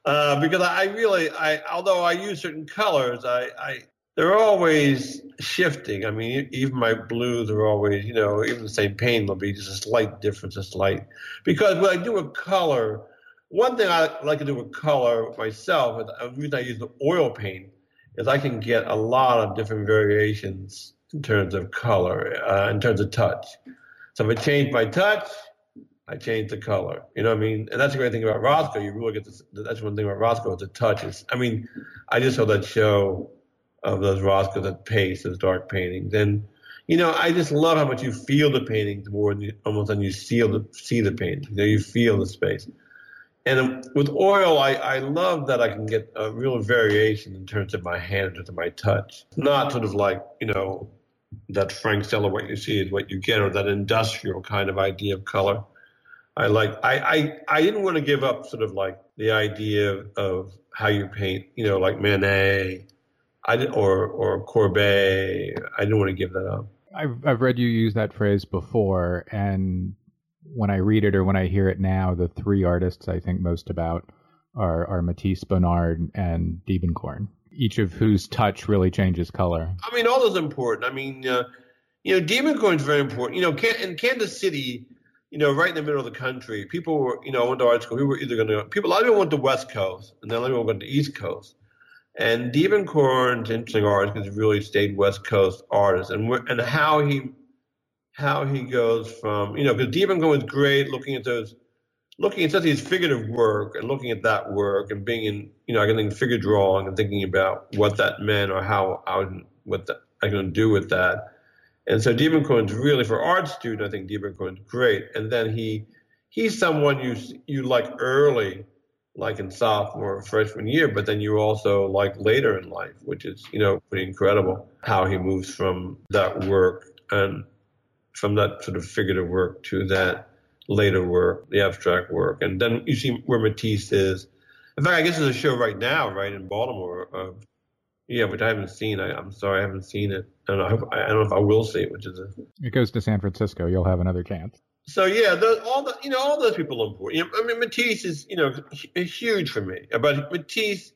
Uh, because I really, I although I use certain colors, I, I they're always shifting. I mean, even my blues are always, you know, even the same paint will be just a slight difference, a slight. Because when I do a color, one thing I like to do with color myself, and the reason I use the oil paint is I can get a lot of different variations in terms of color, uh, in terms of touch. So if I change my touch, I change the color. You know what I mean? And that's the great thing about Rothko. You really get this. That's one thing about Rothko. The touches. I mean, I just saw that show of those Rothko that paste, those dark paintings, and you know, I just love how much you feel the paintings more than you, almost than you see the see the painting. You know, you feel the space. And with oil, I, I love that I can get a real variation in terms of my hand, in terms of my touch. Not sort of like, you know, that Frank Stella, what you see is what you get, or that industrial kind of idea of color. I like, I, I, I didn't want to give up sort of like the idea of, how you paint, you know, like Manet I, or, or Courbet. I didn't want to give that up. I've, I've read you use that phrase before, and when I read it or when I hear it now, the three artists I think most about are, are Matisse, Bonnard, and Diebenkorn, each of whose touch really changes color. I mean, all those important. I mean, uh, you know, Diebenkorn is very important. You know, in Kansas City, you know, right in the middle of the country, people were, you know, I went to art school. We were either going to, people, a lot of people went to West Coast, and then a lot of people went to East Coast. And Diebenkorn's interesting artist because he really stayed West Coast artist, and and how he how he goes from you know because Diebenkorn was great looking at those looking at such his figurative work and looking at that work and being in you know I can think figure drawing and thinking about what that meant or how I would, what the, I can do with that. And so Diebenkorn's really for art student I think Diebenkorn's great. And then he he's someone you you like early like in sophomore or freshman year, but then you also like later in life, which is, you know, pretty incredible how he moves from that work and from that sort of figurative work to that later work, the abstract work. And then you see where Matisse is. In fact, I guess there's a show right now, right in Baltimore. Uh, yeah, which I haven't seen. I, am sorry, I haven't seen it. I don't know. I, hope, I don't know if I will see it, which is a. It goes to San Francisco. You'll have another chance. So yeah, the, all the you know all those people are important. You know, I mean, Matisse is you know huge for me, but Matisse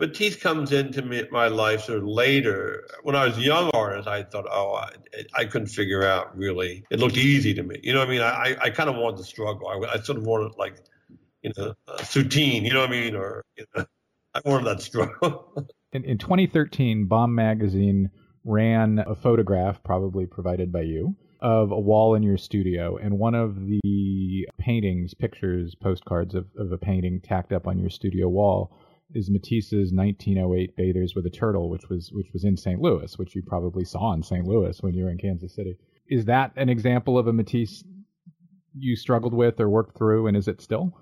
Matisse comes into me, my life sort of later. When I was a young artist, I thought, oh, I, I couldn't figure out really. It looked easy to me. You know what I mean? I, I kind of wanted to struggle. I, I sort of wanted like, you know, Soutine, you know what I mean? Or, you know, *laughs* I wanted that struggle. *laughs* in, in 2013, Bomb Magazine ran a photograph, probably provided by you, of a wall in your studio. And one of the paintings, pictures, postcards of, of a painting tacked up on your studio wall is Matisse's 1908 Bathers with a Turtle, which was which was in St. Louis, which you probably saw in St. Louis when you were in Kansas City. Is that an example of a Matisse you struggled with or worked through, and is it still?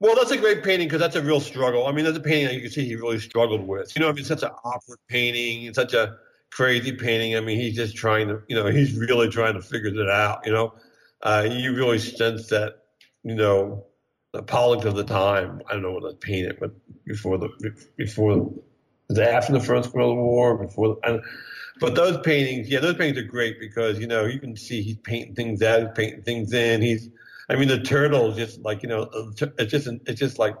Well, that's a great painting because that's a real struggle. I mean, that's a painting that you can see he really struggled with. You know, I mean, it's such an awkward painting, it's such a crazy painting. I mean, he's just trying to, you know, he's really trying to figure it out. You know, uh, you really sense that, you know, the Pollock of the time. I don't know what to paint it, but before the before the after the First World War, before. The, but those paintings, yeah, those paintings are great because you know you can see he's painting things out, painting things in. He's, I mean, the turtle just like you know, uh, it's just it's just like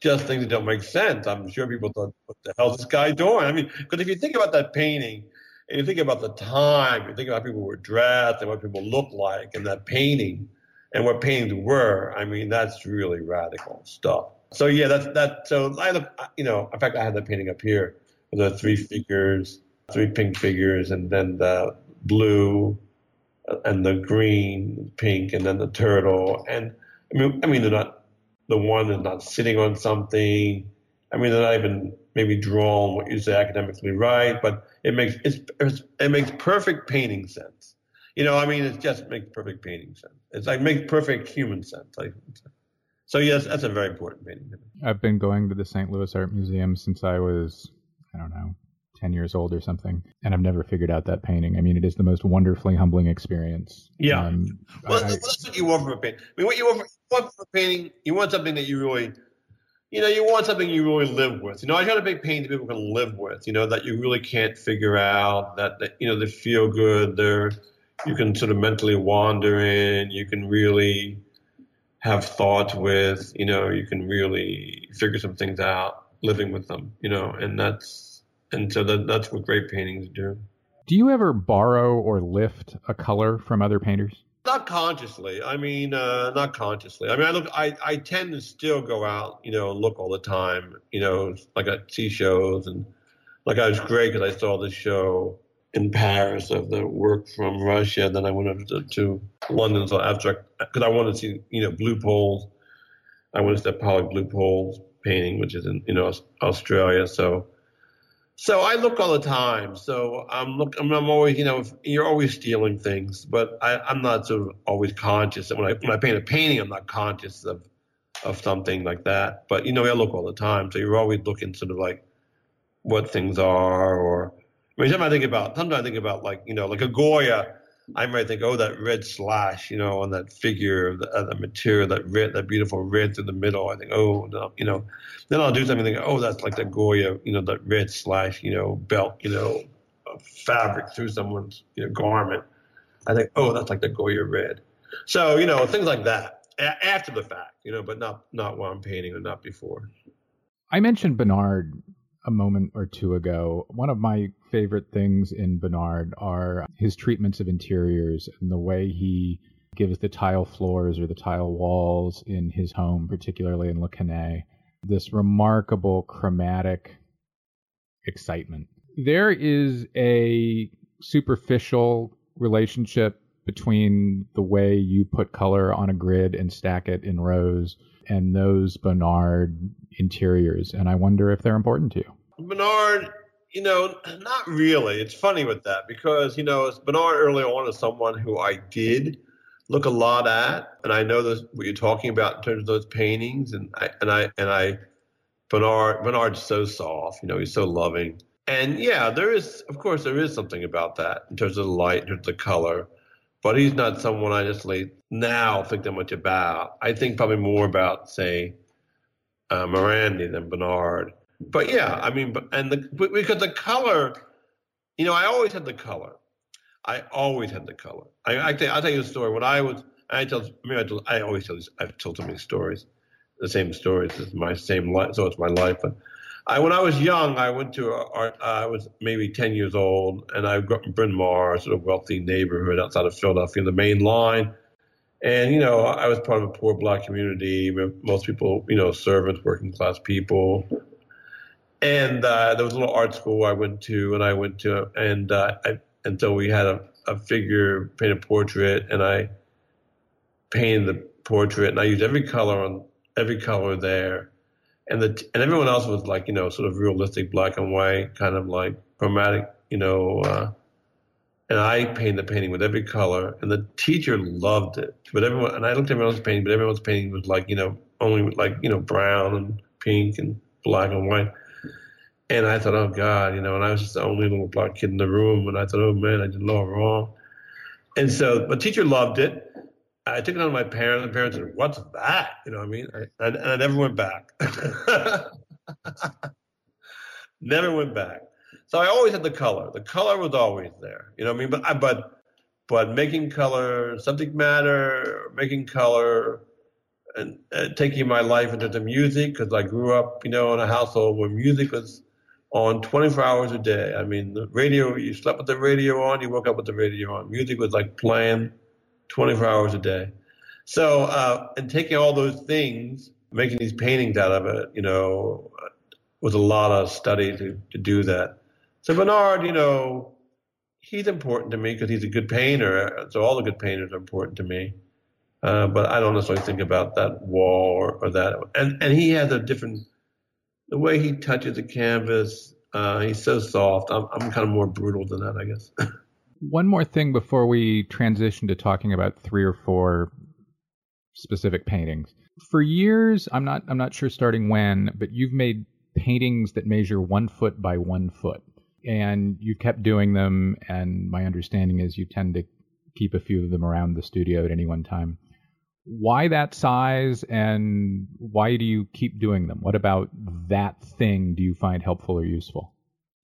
just things that don't make sense. I'm sure people thought, what the hell is this guy doing? I mean, because if you think about that painting and you think about the time, you think about people were dressed and what people looked like in that painting and what paintings were, I mean, that's really radical stuff. So yeah, that's that. So I look, you know, in fact, I had the painting up here with the three figures, three pink figures, and then the blue, uh, and the green, pink, and then the turtle. And I mean, I mean, they're not the one is not sitting on something. I mean, they're not even maybe drawn what you say academically right, but it makes it's, it makes perfect painting sense. You know, I mean, it just makes perfect painting sense. It's like makes perfect human sense. Like, so yes, that's a very important painting. I've been going to the St. Louis Art Museum since I was, I don't know, 10 years old or something, and I've never figured out that painting. I mean, it is the most wonderfully humbling experience. Yeah. Um, well, I, that's what you want from a painting. I mean, what you want, from, you want from a painting, you want something that you really, you know, you want something you really live with. You know, I try to make paintings that people can live with, you know, that you really can't figure out, that, that you know, they feel good, they're, you can sort of mentally wander in. You can really have thoughts with. You know, you can really figure some things out living with them. You know, and that's and so that that's what great paintings do. Do you ever borrow or lift a color from other painters? Not consciously. I mean, uh, not consciously. I mean, I look. I, I tend to still go out, you know, and look all the time. You know, like I see shows and like I was great because I saw this show in Paris of the work from Russia. Then I went over to, to London so abstract because I wanted to see you know blue poles. I wanted to see Pollock blue poles painting, which is in you know Australia. So So I look all the time. So I'm look. I'm, I'm always, you know, you're always stealing things, but I, I'm not sort of always conscious. And when I when I paint a painting, I'm not conscious of of something like that. But you know, I look all the time, so you're always looking sort of like what things are, or I mean, sometimes I think about sometimes I think about like you know, like a Goya I might think, oh, that red slash, you know, on that figure of the, of the, material, that red, that beautiful red through the middle. I think, oh, no, you know, then I'll do something, think, oh, that's like the Goya, you know, that red slash, you know, belt, you know, fabric through someone's, you know, garment. I think, oh, that's like the Goya red. So, you know, things like that a- after the fact, you know, but not not while I'm painting or not before. I mentioned Bonnard a moment or two ago. One of my favorite things in Bonnard are his treatments of interiors and the way he gives the tile floors or the tile walls in his home, particularly in Le Quesnay, this remarkable chromatic excitement. There is a superficial relationship between the way you put color on a grid and stack it in rows and those Bonnard interiors, and I wonder if they're important to you. Bonnard, you know, *clears throat* not really. It's funny with that because you know, Bonnard early on is someone who I did look a lot at, and I know this, what you're talking about in terms of those paintings, and I and I and I Bonnard Bonnard's so soft, you know, he's so loving. And yeah, there is, of course, there is something about that in terms of the light, in terms of the color. But he's not someone I just now think that much about. I think probably more about, say, uh, than Bonnard. But yeah, I mean, and the because the color, you know, I always had the color. I always had the color. I, I I'll tell you a story. When I was, I tell, I, tell, I always tell these. I've told so many stories, the same stories. It's my same life, so it's my life. But I, when I was young, I went to art. I was maybe ten years old, and I grew up in Bryn Mawr, sort of wealthy neighborhood outside of Philadelphia, the main line. And you know, I was part of a poor black community. Most people, you know, servants, working class people. And uh, there was a little art school I went to, and I went to, and uh, I, and so we had a, a figure painted portrait, and I painted the portrait, and I used every color on every color there. And the and everyone else was like you know sort of realistic black and white kind of like chromatic you know uh, and I painted the painting with every color and the teacher loved it. But everyone and I looked at everyone else's painting but everyone's painting was like you know only like you know brown and pink and black and white and I thought oh God you know and I was just the only little black kid in the room and I thought oh man I did a lot wrong and so my teacher loved it I took it on my parents. The parents said, "What's that?" You know what I mean? And, and I never went back. *laughs* never went back. So I always had the color. The color was always there. You know what I mean? But I, but but making color, subject matter, making color, and uh, taking my life into the music because I grew up, you know, in a household where music was on 24 hours a day. I mean, the radio, you slept with the radio on, you woke up with the radio on. Music was like playing 24 hours a day. So, uh, and taking all those things, making these paintings out of it, you know, was a lot of study to, to do that. So Bonnard, you know, he's important to me because he's a good painter. So all the good painters are important to me. Uh, but I don't necessarily think about that wall or, or, that. And and he has a different, the way he touches the canvas. Uh, he's so soft. I'm I'm kind of more brutal than that, I guess. *laughs* One more thing before we transition to talking about three or four specific paintings. For years, I'm not I'm not sure starting when, but you've made paintings that measure one foot by one foot, and you've kept doing them. And my understanding is you tend to keep a few of them around the studio at any one time. Why that size, and why do you keep doing them? What about that thing do you find helpful or useful?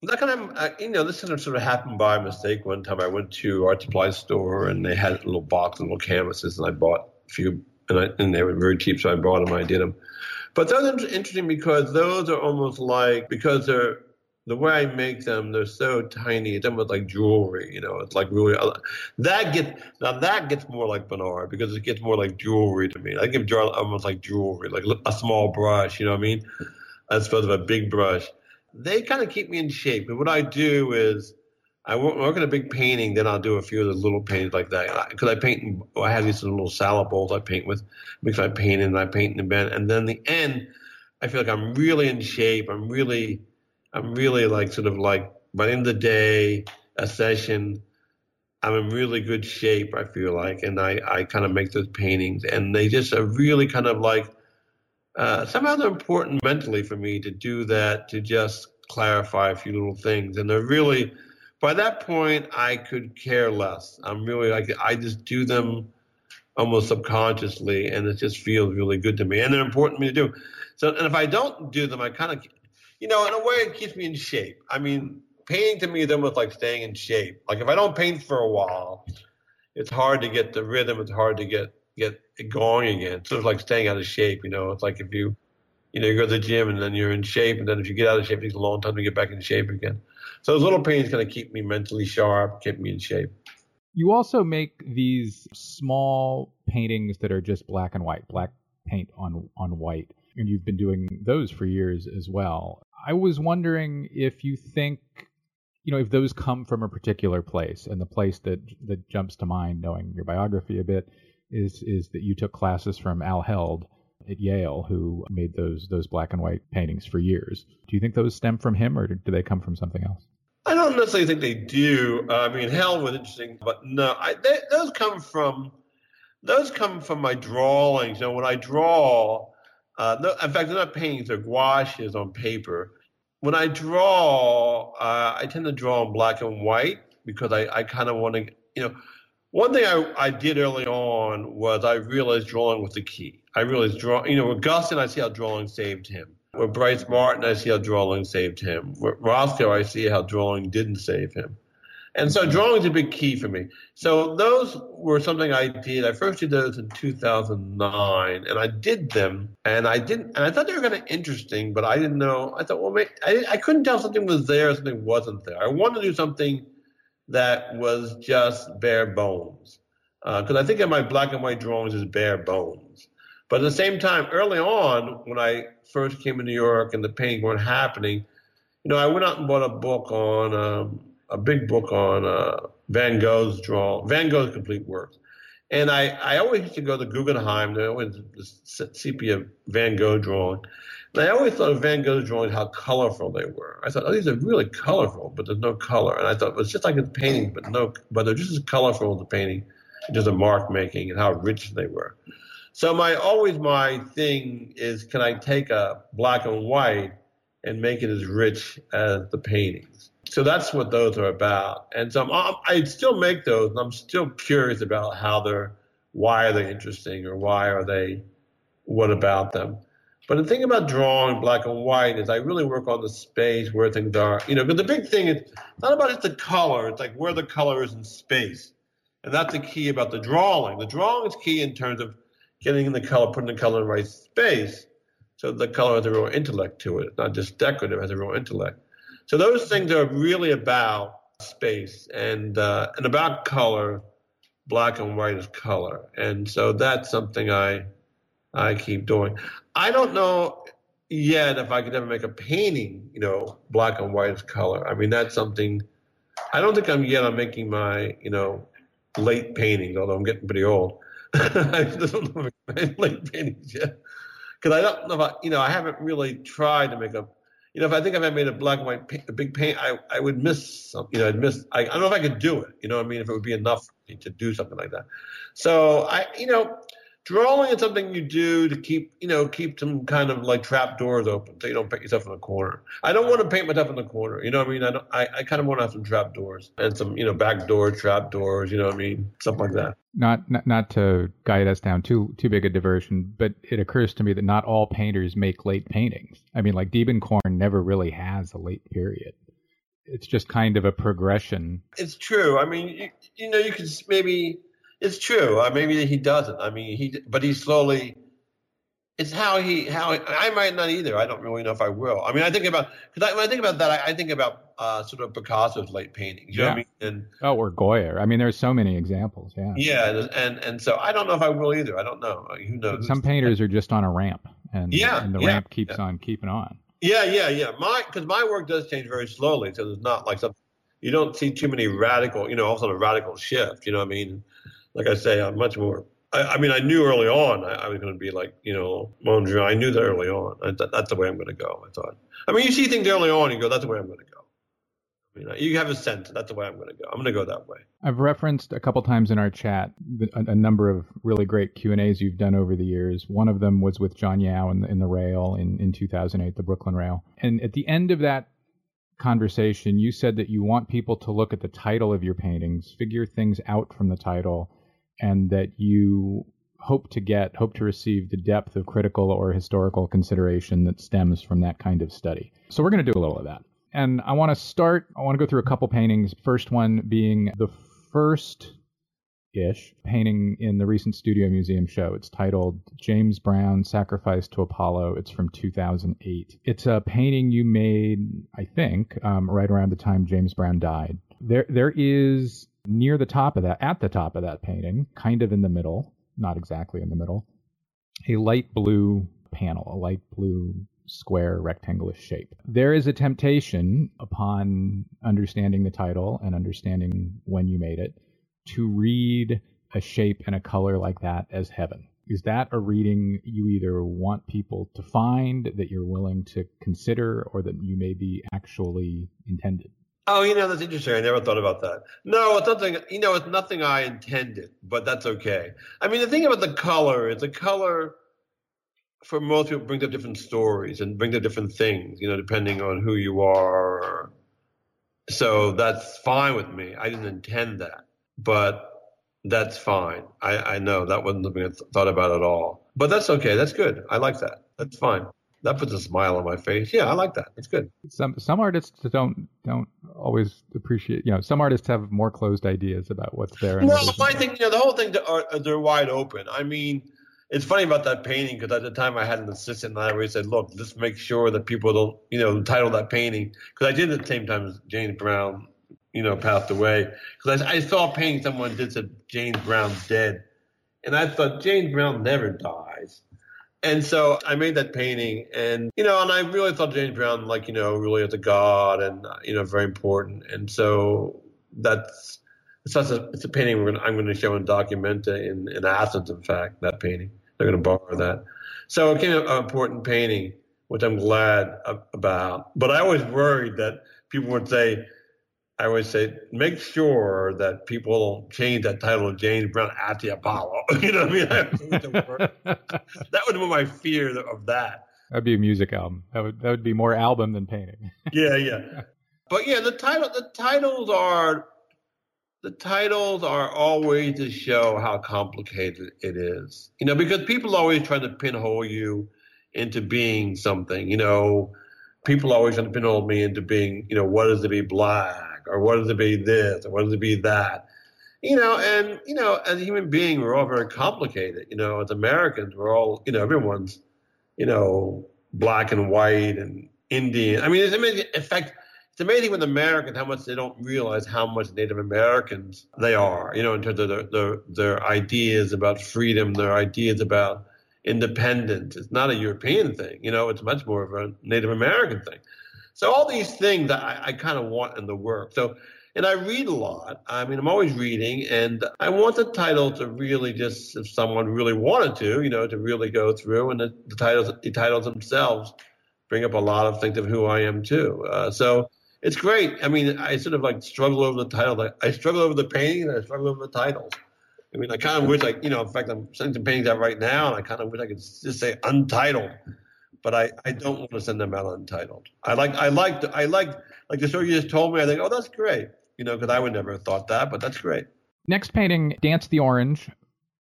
That kind of, uh, you know, this kind of sort of happened by mistake. One time I went to art supply store and they had a little box and little canvases, and I bought a few, and, I, and they were very cheap, so I bought them. I did them, but those are interesting because those are almost like because they're the way I make them, they're so tiny. It's almost like jewelry, you know. It's like really uh, that gets now that gets more like Bonnard because it gets more like jewelry to me. I give almost like jewelry, like a small brush, you know what I mean, as opposed to a big brush they kind of keep me in shape. But what I do is I work on a big painting, then I'll do a few of the little paintings like that. Because I paint, I have these little salad bowls I paint with, because my paint and I paint in the bed. And then the end, I feel like I'm really in shape. I'm really, I'm really like sort of like by the end of the day, a session, I'm in really good shape, I feel like, and I, I kind of make those paintings, and they just are really kind of like uh, somehow they're important mentally for me to do that, to just clarify a few little things, and they're really by that point I could care less. I'm really like I just do them almost subconsciously, and it just feels really good to me, and they're important to me to do. So, and if I don't do them, I kind of, you know, in a way, it keeps me in shape. I mean, painting to me is almost like staying in shape. Like if I don't paint for a while, it's hard to get the rhythm. It's hard to get get it going again. So it's like staying out of shape. You know, it's like if you, you know, you go to the gym and then you're in shape, and then if you get out of shape, it takes a long time to get back in shape again. So those little paintings kind of keep me mentally sharp, keep me in shape. You also make these small paintings that are just black and white, black paint on on white, and you've been doing those for years as well. I was wondering if you think you know, if those come from a particular place, and the place that that jumps to mind, knowing your biography a bit, is is that you took classes from Al Held at Yale, who made those those black and white paintings for years. Do you think those stem from him, or do they come from something else? I don't necessarily think they do. I mean, Held was interesting, but no, I, they, those come from those come from my drawings. You know, when I draw, uh, no, in fact, they're not paintings; they're gouaches on paper when I draw, uh, I tend to draw in black and white because I, I kind of want to, you know, one thing I, I did early on was I realized drawing was the key. I realized draw, you know, with Guston, I see how drawing saved him. With Brice Marden, I see how drawing saved him. With Rothko, I see how drawing didn't save him. And so drawing is a big key for me. So those were something I did. I first did those in 2009, and I did them, and I didn't, and I thought they were kind of interesting, but I didn't know. I thought, well, maybe, I, I couldn't tell something was there, something wasn't there. I wanted to do something that was just bare bones, because uh, I think of my black and white drawings as bare bones. But at the same time, early on, when I first came to New York and the painting weren't happening, you know, I went out and bought a book on. Um, a big book on uh, Van Gogh's draw, Van Gogh's complete works. And I, I always used to go to Guggenheim, there was the sepia Van Gogh drawing. And I always thought of Van Gogh's drawings how colorful they were. I thought, oh, these are really colorful, but there's no color. And I thought it was just like the painting, but no, but they're just as colorful as the painting, just a mark making and how rich they were. So my always my thing is, can I take a black and white and make it as rich as the paintings? So that's what those are about. And so i still make those, and I'm still curious about how they're, why are they interesting, or why are they, what about them. But the thing about drawing black and white is I really work on the space where things are. You know, because the big thing is not about just the color; it's like where the color is in space, and that's the key about the drawing. The drawing is key in terms of getting the color, putting the color in the right space, so the color has a real intellect to it. It's not just decorative; it has a real intellect. So those things are really about space and uh, and about color. Black and white is color, and so that's something I I keep doing. I don't know yet if I could ever make a painting, you know, black and white is color. I mean, that's something. I don't think I'm yet. I'm making my you know late paintings, although I'm getting pretty old. *laughs* I don't know late paintings yet because I don't know if I, you know I haven't really tried to make a you know, if I think if I made a black and white, paint, a big paint, I, I would miss something. You know, I'd miss. I, I don't know if I could do it. You know, what I mean, if it would be enough to do something like that. So I, you know, drawing is something you do to keep, you know, keep some kind of like trap doors open so you don't paint yourself in the corner. I don't want to paint myself in the corner. You know what I mean? I don't. I, I kind of want to have some trap doors and some, you know, back doors, trap doors. You know what I mean? Something like that. Not, not not to guide us down too too big a diversion, but it occurs to me that not all painters make late paintings. I mean, like Diebenkorn never really has a late period. It's just kind of a progression. It's true. I mean, you, you know, you could maybe it's true. Uh, maybe he doesn't. I mean, he but he slowly. It's how he how I might not either. I don't really know if I will. I mean, I think about because when I think about that, I, I think about uh, sort of Picasso's late paintings. You yeah. know what I mean? And, oh, or Goya. I mean, there's so many examples. Yeah. Yeah, and and so I don't know if I will either. I don't know. Who knows? Some painters are just on a ramp, and yeah, and the yeah, ramp keeps yeah. on keeping on. Yeah, yeah, yeah. My because my work does change very slowly, so there's not like something you don't see too many radical, you know, also a radical shift. You know what I mean? Like I say, I'm much more I, I mean, I knew early on I, I was going to be like, you know, Mondrian. I knew that early on. I, that, that's the way I'm going to go. I thought. I mean, you see things early on, you go, that's the way I'm going to go. You know, you have a sense. That's the way I'm going to go. I'm going to go that way. I've referenced a couple times in our chat a, a number of really great Q and A's you've done over the years. One of them was with John Yau in in the Rail in, in 2008, the Brooklyn Rail. And at the end of that conversation, you said that you want people to look at the title of your paintings, figure things out from the title, and that you hope to get, hope to receive the depth of critical or historical consideration that stems from that kind of study. So we're going to do a little of that. And I want to start, I want to go through a couple paintings. First one being the first ish painting in the recent Studio Museum show. It's titled James Brown Sacrifice to Apollo. It's from 2008. It's a painting you made, I think, um, right around the time James Brown died. There, there is near the top of that, at the top of that painting, kind of in the middle, not exactly in the middle, a light blue panel, a light blue square rectangular shape. There is a temptation upon understanding the title and understanding when you made it to read a shape and a color like that as heaven. Is that a reading you either want people to find that you're willing to consider or that you may be actually intended? Oh, you know, that's interesting. I never thought about that. No, it's nothing, you know, it's nothing I intended, but that's okay. I mean, the thing about the color is the color for most people brings up different stories and brings up different things, you know, depending on who you are. So that's fine with me. I didn't intend that, but that's fine. I, I know that wasn't something I th- thought about at all, but that's okay. That's good. I like that. That's fine. That puts a smile on my face. Yeah, I like that. It's good. Some some artists don't don't always appreciate. You know, some artists have more closed ideas about what's there. Well, I think you know the whole thing. Are, uh, they're wide open. I mean, it's funny about that painting because at the time I had an assistant and I always said, look, let's make sure that people don't, you know, title that painting. Because I did at the same time as James Brown, you know, passed away. Because I, I, saw a painting someone did said James Brown's dead. And I thought James Brown never dies. And so I made that painting and, you know, and I really thought James Brown, like, you know, really as a god and, you know, very important. And so that's, it's a, it's a painting gonna, I'm going to show in Documenta in, in Athens, in fact, that painting. They're going to borrow that. So it became an important painting, which I'm glad about. But I always worried that people would say, I always say, make sure that people don't change that title of James Brown at the Apollo. *laughs* you know what I mean? that would *laughs* be my fear of that. That'd be a music album. That would that would be more album than painting. *laughs* yeah, yeah. But yeah, the title the titles are the titles are always to show how complicated it is. You know, because people always try to pinhole you into being something. You know, people always try to pinhole me into being, you know, what is to be black or what is to be this or what is to be that. You know, and you know, as a human being, we're all very complicated. You know, as Americans, we're all, you know, everyone's, you know, black and white and Indian. I mean, it's amazing. In fact, it's amazing with Americans how much they don't realize how much Native Americans they are, you know, in terms of their, their, their ideas about freedom, their ideas about independence. It's not a European thing, you know, it's much more of a Native American thing. So all these things I, I kind of want in the work. So, and I read a lot. I mean, I'm always reading, and I want the title to really just, if someone really wanted to, you know, to really go through, and the, the titles, the titles themselves bring up a lot of things of who I am too. Uh, so it's great. I mean, I sort of like struggle over the title. I, struggle over the painting and I struggle over the titles. I mean, I kind of wish, like, you know, in fact, I'm sending some paintings out right now, and I kind of wish I could just say untitled, but I, I don't want to send them out untitled. I like, I like, I like, like the story you just told me. I think, oh, that's great, you know, because I would never have thought that, but that's great. Next painting, Dance the Orange,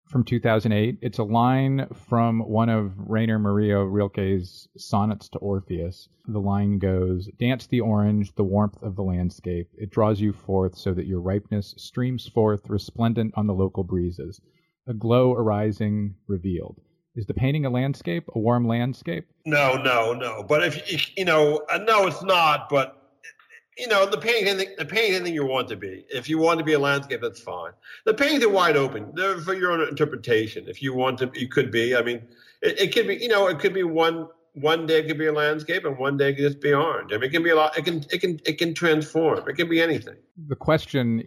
from 2008. It's a line from one of Rainer Maria Rilke's sonnets to Orpheus. The line goes, Dance the orange, the warmth of the landscape. It draws you forth so that your ripeness streams forth resplendent on the local breezes. A glow arising, revealed. Is the painting a landscape, a warm landscape? No, no, no. But if you know, uh, no, it's not. But you know, the painting anything, the painting anything you want to be. If you want to be a landscape, that's fine. The paintings are wide open. They're for your own interpretation. If you want to, you could be. I mean, it, it could be. You know, it could be one one day it could be a landscape, and one day it could just be orange. I mean, it can be a lot. It can it can it can transform. It can be anything. The question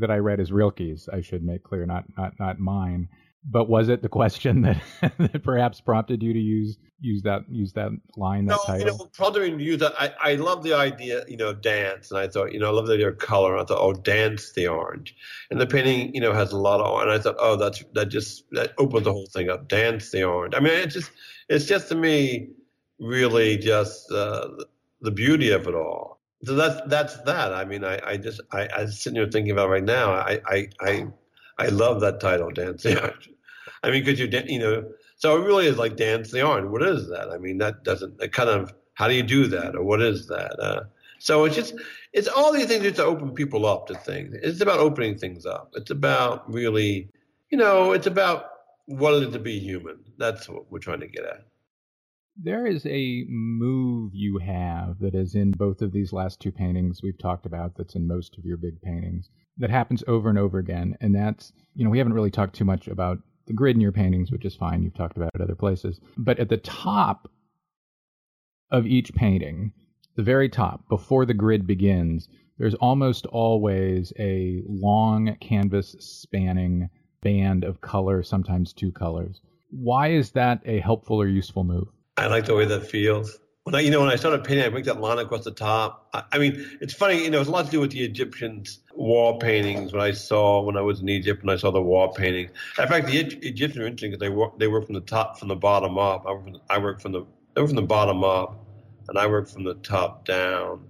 that I read is Rilke's. I should make clear, not not not mine. But was it the question that, *laughs* that perhaps prompted you to use use that use that line that no, title? you know, prompted probably use that. I, I love the idea, you know, dance, and I thought, you know, I love the idea of color. And I thought, oh, dance the orange, and the painting, you know, has a lot of, and I thought, oh, that's that just that opens the whole thing up. Dance the orange. I mean, it's just it's just to me really just uh, the beauty of it all. So that's that's that. I mean, I, I just I I'm sitting here thinking about right now. I I I, I love that title, Dance the Orange. I mean, because you you know, so it really is like dance the orange. What is that? I mean, that doesn't it kind of how do you do that, or what is that? Uh, so it's just it's all these things just to open people up to things. It's about opening things up. It's about really, you know, it's about what it is to be human. That's what we're trying to get at. There is a move you have that is in both of these last two paintings we've talked about, that's in most of your big paintings, that happens over and over again. And that's, you know, we haven't really talked too much about the grid in your paintings, which is fine. You've talked about it other places. But at the top of each painting, the very top, before the grid begins, there's almost always a long canvas spanning band of color, sometimes two colors. Why is that a helpful or useful move? I like the way that feels. When I, you know, when I started painting, I make that line across the top. I, I mean, it's funny, you know, it's a lot to do with the Egyptians' wall paintings. When I saw when I was in Egypt, and I saw the wall paintings. In fact, the Egyptians are interesting because they work they work from the top, from the bottom up. I work from the, I work from the they work from the bottom up, and I work from the top down.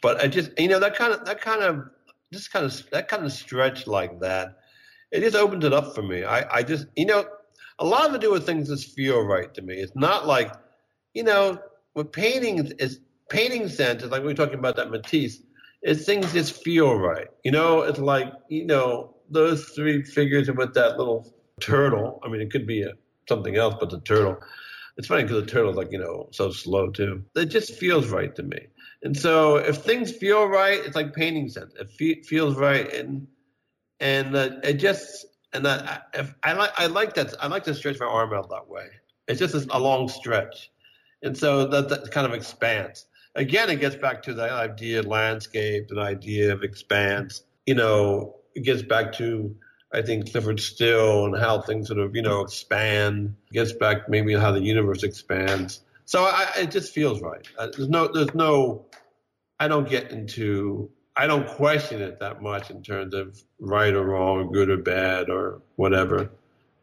But I just, you know, that kind of that kind of just kind of that kind of stretch like that, it just opens it up for me. I, I just, you know, a lot of it do with things that feel right to me. It's not like, you know, with painting is painting sense is like we are talking about that Matisse. Is things just feel right. You know, it's like you know those three figures with that little turtle. I mean, it could be a, something else, but the turtle. It's funny because the turtle's like you know so slow too. It just feels right to me. And so if things feel right, it's like painting sense. It fe- feels right, and and uh, it just and I, I like I like that I like to stretch my arm out that way. It's just a long stretch, and so that, that kind of expands. Again, it gets back to the idea of landscape, the idea of expanse. You know, it gets back to I think Clyfford Still and how things sort of you know expand. It gets back maybe how the universe expands. So I, it just feels right. Uh, there's no there's no I don't get into I don't question it that much in terms of right or wrong, good or bad, or whatever.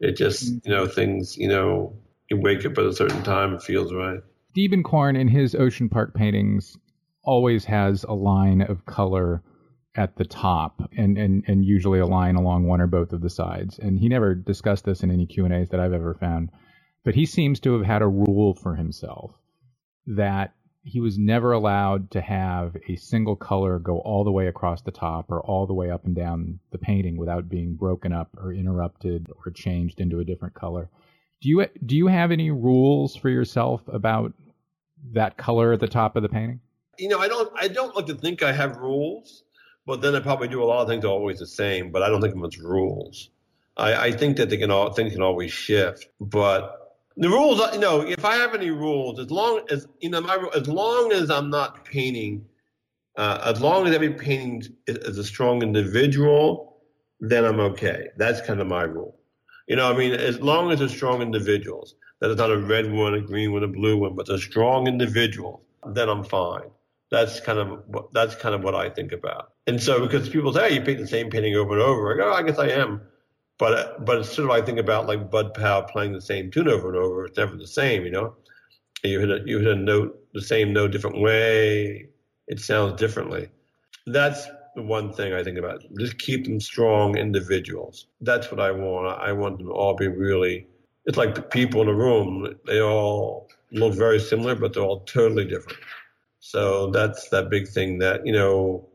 It just, you know, things, you know, you wake up at a certain time, it feels right. Diebenkorn in his Ocean Park paintings always has a line of color at the top and, and, and usually a line along one or both of the sides. And he never discussed this in any Q&As that I've ever found. But he seems to have had a rule for himself that he was never allowed to have a single color go all the way across the top or all the way up and down the painting without being broken up or interrupted or changed into a different color. Do you do you have any rules for yourself about that color at the top of the painting? You know, I don't I don't like to think I have rules, but then I probably do a lot of things always the same, but I don't think of them as rules. I, I think that they can all things can always shift, but the rules, you know, if I have any rules, as long as you know, my as long as I'm not painting, uh, as long as every painting is a strong individual, then I'm okay. That's kind of my rule. You know, I mean, as long as they're strong individuals, that it's not a red one, a green one, a blue one, but they're strong individuals, then I'm fine. That's kind of what that's kind of what I think about. And so, because people say, hey, you paint the same painting over and over, I go, oh, I guess I am. But but it's sort of I think about like Bud Powell playing the same tune over and over. It's never the same, you know. You hit a you hit a note the same note different way. It sounds differently. That's the one thing I think about. Just keep them strong individuals. That's what I want. I want them to all be really. It's like the people in a room. They all look very similar, but they're all totally different. So that's that big thing that you know,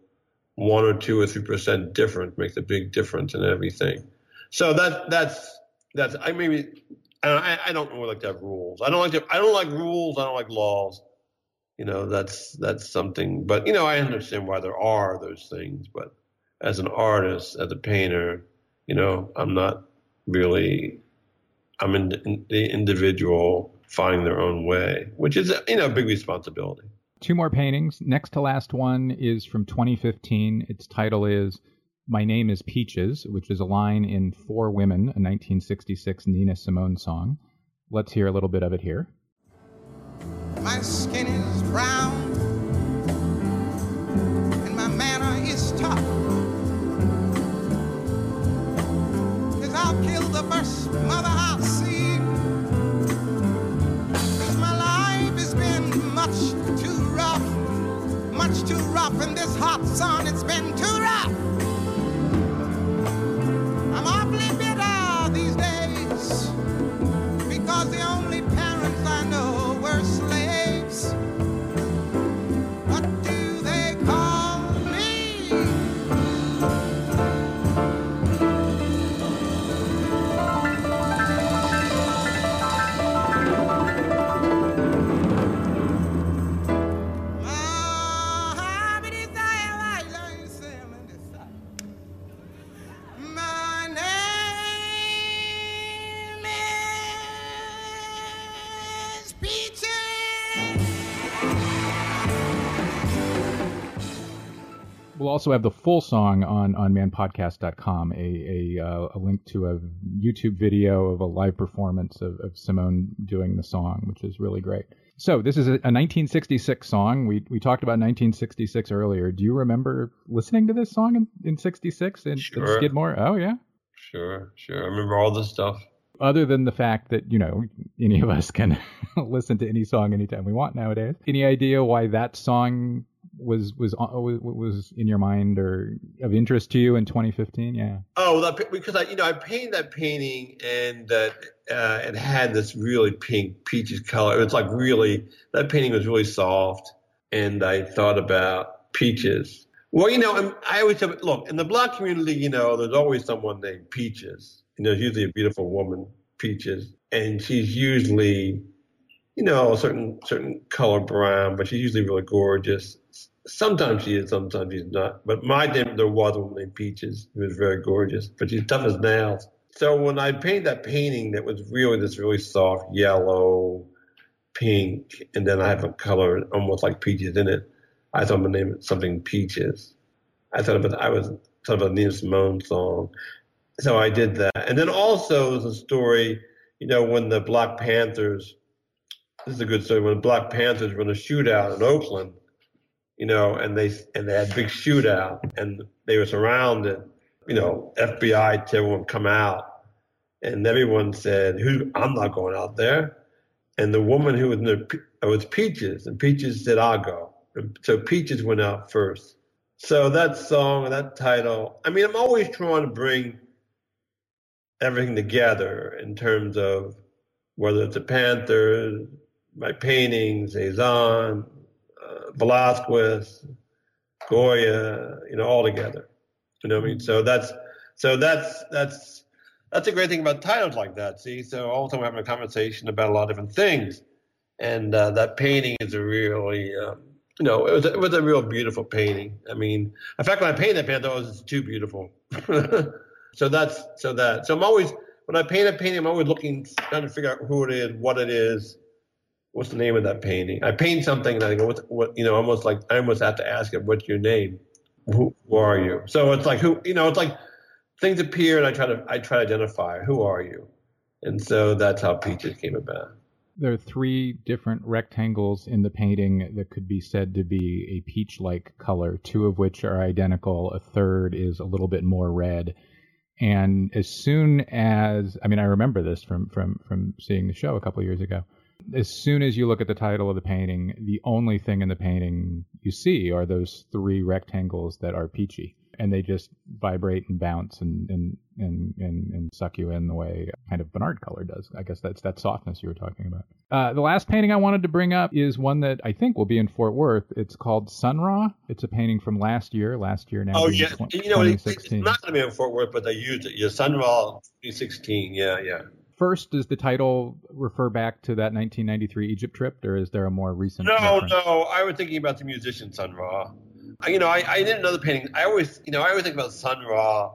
one or two or three percent different makes a big difference in everything. So that that's that's I maybe I, I don't really like to have rules. I don't like to I don't like rules. I don't like laws. You know that's that's something. But you know I understand why there are those things. But as an artist, as a painter, you know I'm not really. I'm in, in the individual finding their own way, which is you know a big responsibility. Two more paintings. Next to last one is from 2015. Its title is My Name is Peaches, which is a line in four Women, a 1966 Nina Simone song. Let's hear a little bit of it here. My skin is brown and my manner is tough. Cause I'll kill the first mother I'll see. Cause my life has been much too rough, much too rough in this hot sun. It's been too We'll also have the full song on on manpodcast.com, a a, uh, a link to a YouTube video of a live performance of, of Simone doing the song, which is really great. So this is a, a 1966 song. We we talked about 1966 earlier. Do you remember listening to this song in, in 66 in, in Skidmore? Oh yeah. Sure, sure. I remember all this stuff. Other than the fact that you know any of us can *laughs* listen to any song anytime we want nowadays. Any idea why that song was was uh, was in your mind or of interest to you in 2015? Yeah. Oh, that, because I, you know, I painted that painting and that uh, it had this really pink peaches color. It was like really that painting was really soft, and I thought about peaches. Well, you know, I always have, look in the black community. You know, there's always someone named Peaches. You know, usually a beautiful woman, Peaches, and she's usually, you know, a certain certain color brown, but she's usually really gorgeous. Sometimes she is, sometimes she's not. But my name, there was a woman named Peaches who was very gorgeous, but she's tough as nails. So when I painted that painting that was really this really soft yellow, pink, and then I have a color almost like peaches in it, I thought I'm gonna name it something Peaches. I thought about I was thought about a Nina Simone song. So I did that. And then also a story, you know, when the Black Panthers this is a good story, when the Black Panthers were in a shootout in Oakland, you know, and they and they had big shootout and they were surrounded, you know, FBI to everyone come out. And everyone said, Who I'm not going out there. And the woman who was in the was Peaches, and Peaches said, I'll go. And so Peaches went out first. So that song, that title, I mean, I'm always trying to bring everything together in terms of whether it's the Panthers, my paintings, uh, Velasquez, Goya, you know, all together. You know what I mean? So that's so that's that's that's a great thing about titles like that. See, so all the time we're having a conversation about a lot of different things, and uh, that painting is a really, um, you know, it was it was a real beautiful painting. I mean, in fact, when I painted that painting, I thought it was too beautiful. *laughs* so that's so that so I'm always when I paint a painting, I'm always looking trying to figure out who it is, what it is, what's the name of that painting. I paint something and I go, what, what, you know, almost like I almost have to ask it, what's your name? Who, who are you? So it's like who, you know, it's like things appear and I try to I try to identify who are you, and so that's how Peaches came about. There are three different rectangles in the painting that could be said to be a peach-like color, two of which are identical. A third is a little bit more red. And as soon as I mean, I remember this from from from seeing the show a couple years ago. As soon as you look at the title of the painting, the only thing in the painting you see are those three rectangles that are peachy, and they just vibrate and bounce and and and and, and suck you in the way kind of Bonnard color does. I guess that's that softness you were talking about. Uh, the last painting I wanted to bring up is one that I think will be in Fort Worth. It's called Sun Ra. It's a painting from last year. Last year now. Oh yeah, you know, it, it's not going to be in Fort Worth, but they used it. Yeah, Sun Ra 2016. Yeah, yeah. First, does the title refer back to that 1993 Egypt trip, or is there a more recent? No, reference? no. I was thinking about the musician Sun Ra. I- You know, I, I didn't know the painting. I always, you know, I always think about Sun Ra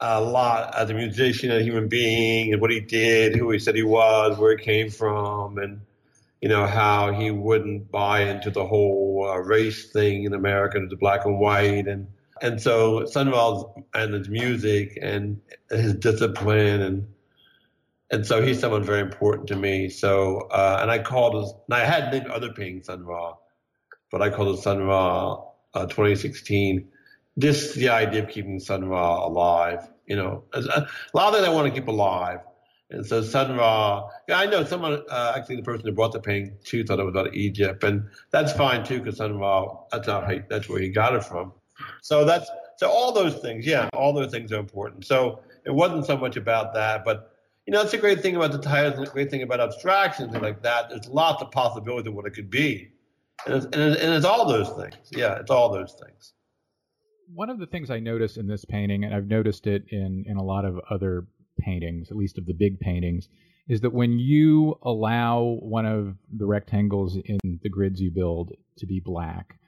a lot as a musician, a human being, and what he did, who he said he was, where he came from, and you know how he wouldn't buy into the whole uh, race thing in America, the black and white, and And so Sun Ra and his music and his discipline and and so he's someone very important to me. So uh, and I called and I had named other paintings Sun Ra, but I called it Sun Ra uh, 2016. This the idea of keeping Sun Ra alive. You know, a, a lot of things I want to keep alive. And so Sun Ra, yeah, I know someone, uh, actually the person who brought the painting too thought it was out of Egypt, and that's fine too because Sun Ra, that's not how, that's where he got it from. So that's so all those things, yeah, all those things are important. So it wasn't so much about that, but you know, it's a great thing about the titles, a great thing about abstractions and like that. There's lots of possibilities of what it could be, and it's, and it's, and it's all those things. Yeah, it's all those things. One of the things I noticed in this painting, and I've noticed it in in a lot of other paintings, at least of the big paintings, is that when you allow one of the rectangles in the grids you build to be black,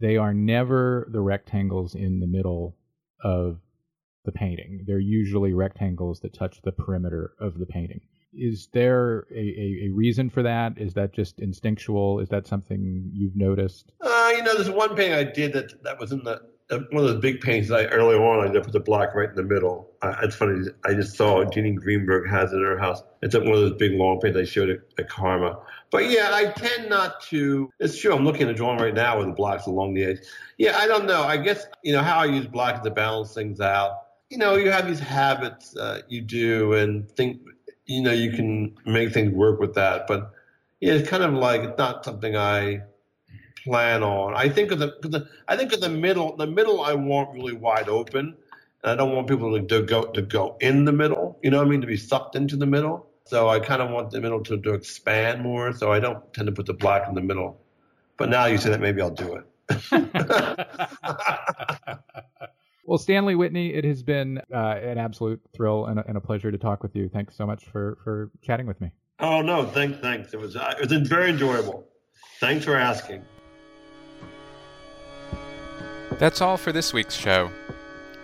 they are never the rectangles in the middle of the painting. They're usually rectangles that touch the perimeter of the painting. Is there a, a, a reason for that? Is that just instinctual? Is that something you've noticed? Uh, you know, there's one painting I did that that was in the one of those big paintings I early on I put the black right in the middle. Uh, it's funny. I just saw Jeannie Greenberg has it in her house. It's one of those big long paintings I showed at, at Karma. But yeah, I tend not to. It's true. I'm looking at a drawing right now with the blacks along the edge. Yeah, I don't know. I guess you know how I use black to balance things out. You know, you have these habits uh, you do and think. You know, you can make things work with that. But yeah, it's kind of like it's not something I plan on. I think of the, the I think of the middle. The middle I want really wide open. And I don't want people to, to go to go in the middle. You know what I mean? To be sucked into the middle. So I kind of want the middle to, to expand more. So I don't tend to put the black in the middle. But now you say that, maybe I'll do it. *laughs* *laughs* *laughs* well, Stanley Whitney, it has been uh, an absolute thrill and a, and a, pleasure to talk with you. Thanks so much for, for chatting with me. Oh no, thanks, thanks. It was uh, it was very enjoyable. Thanks for asking. That's all for this week's show.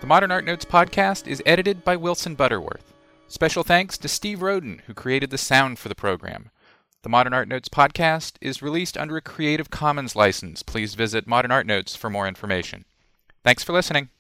The Modern Art Notes podcast is edited by Wilson Butterworth. Special thanks to Steve Roden, who created the sound for the program. The Modern Art Notes podcast is released under a Creative Commons license. Please visit Modern Art Notes for more information. Thanks for listening.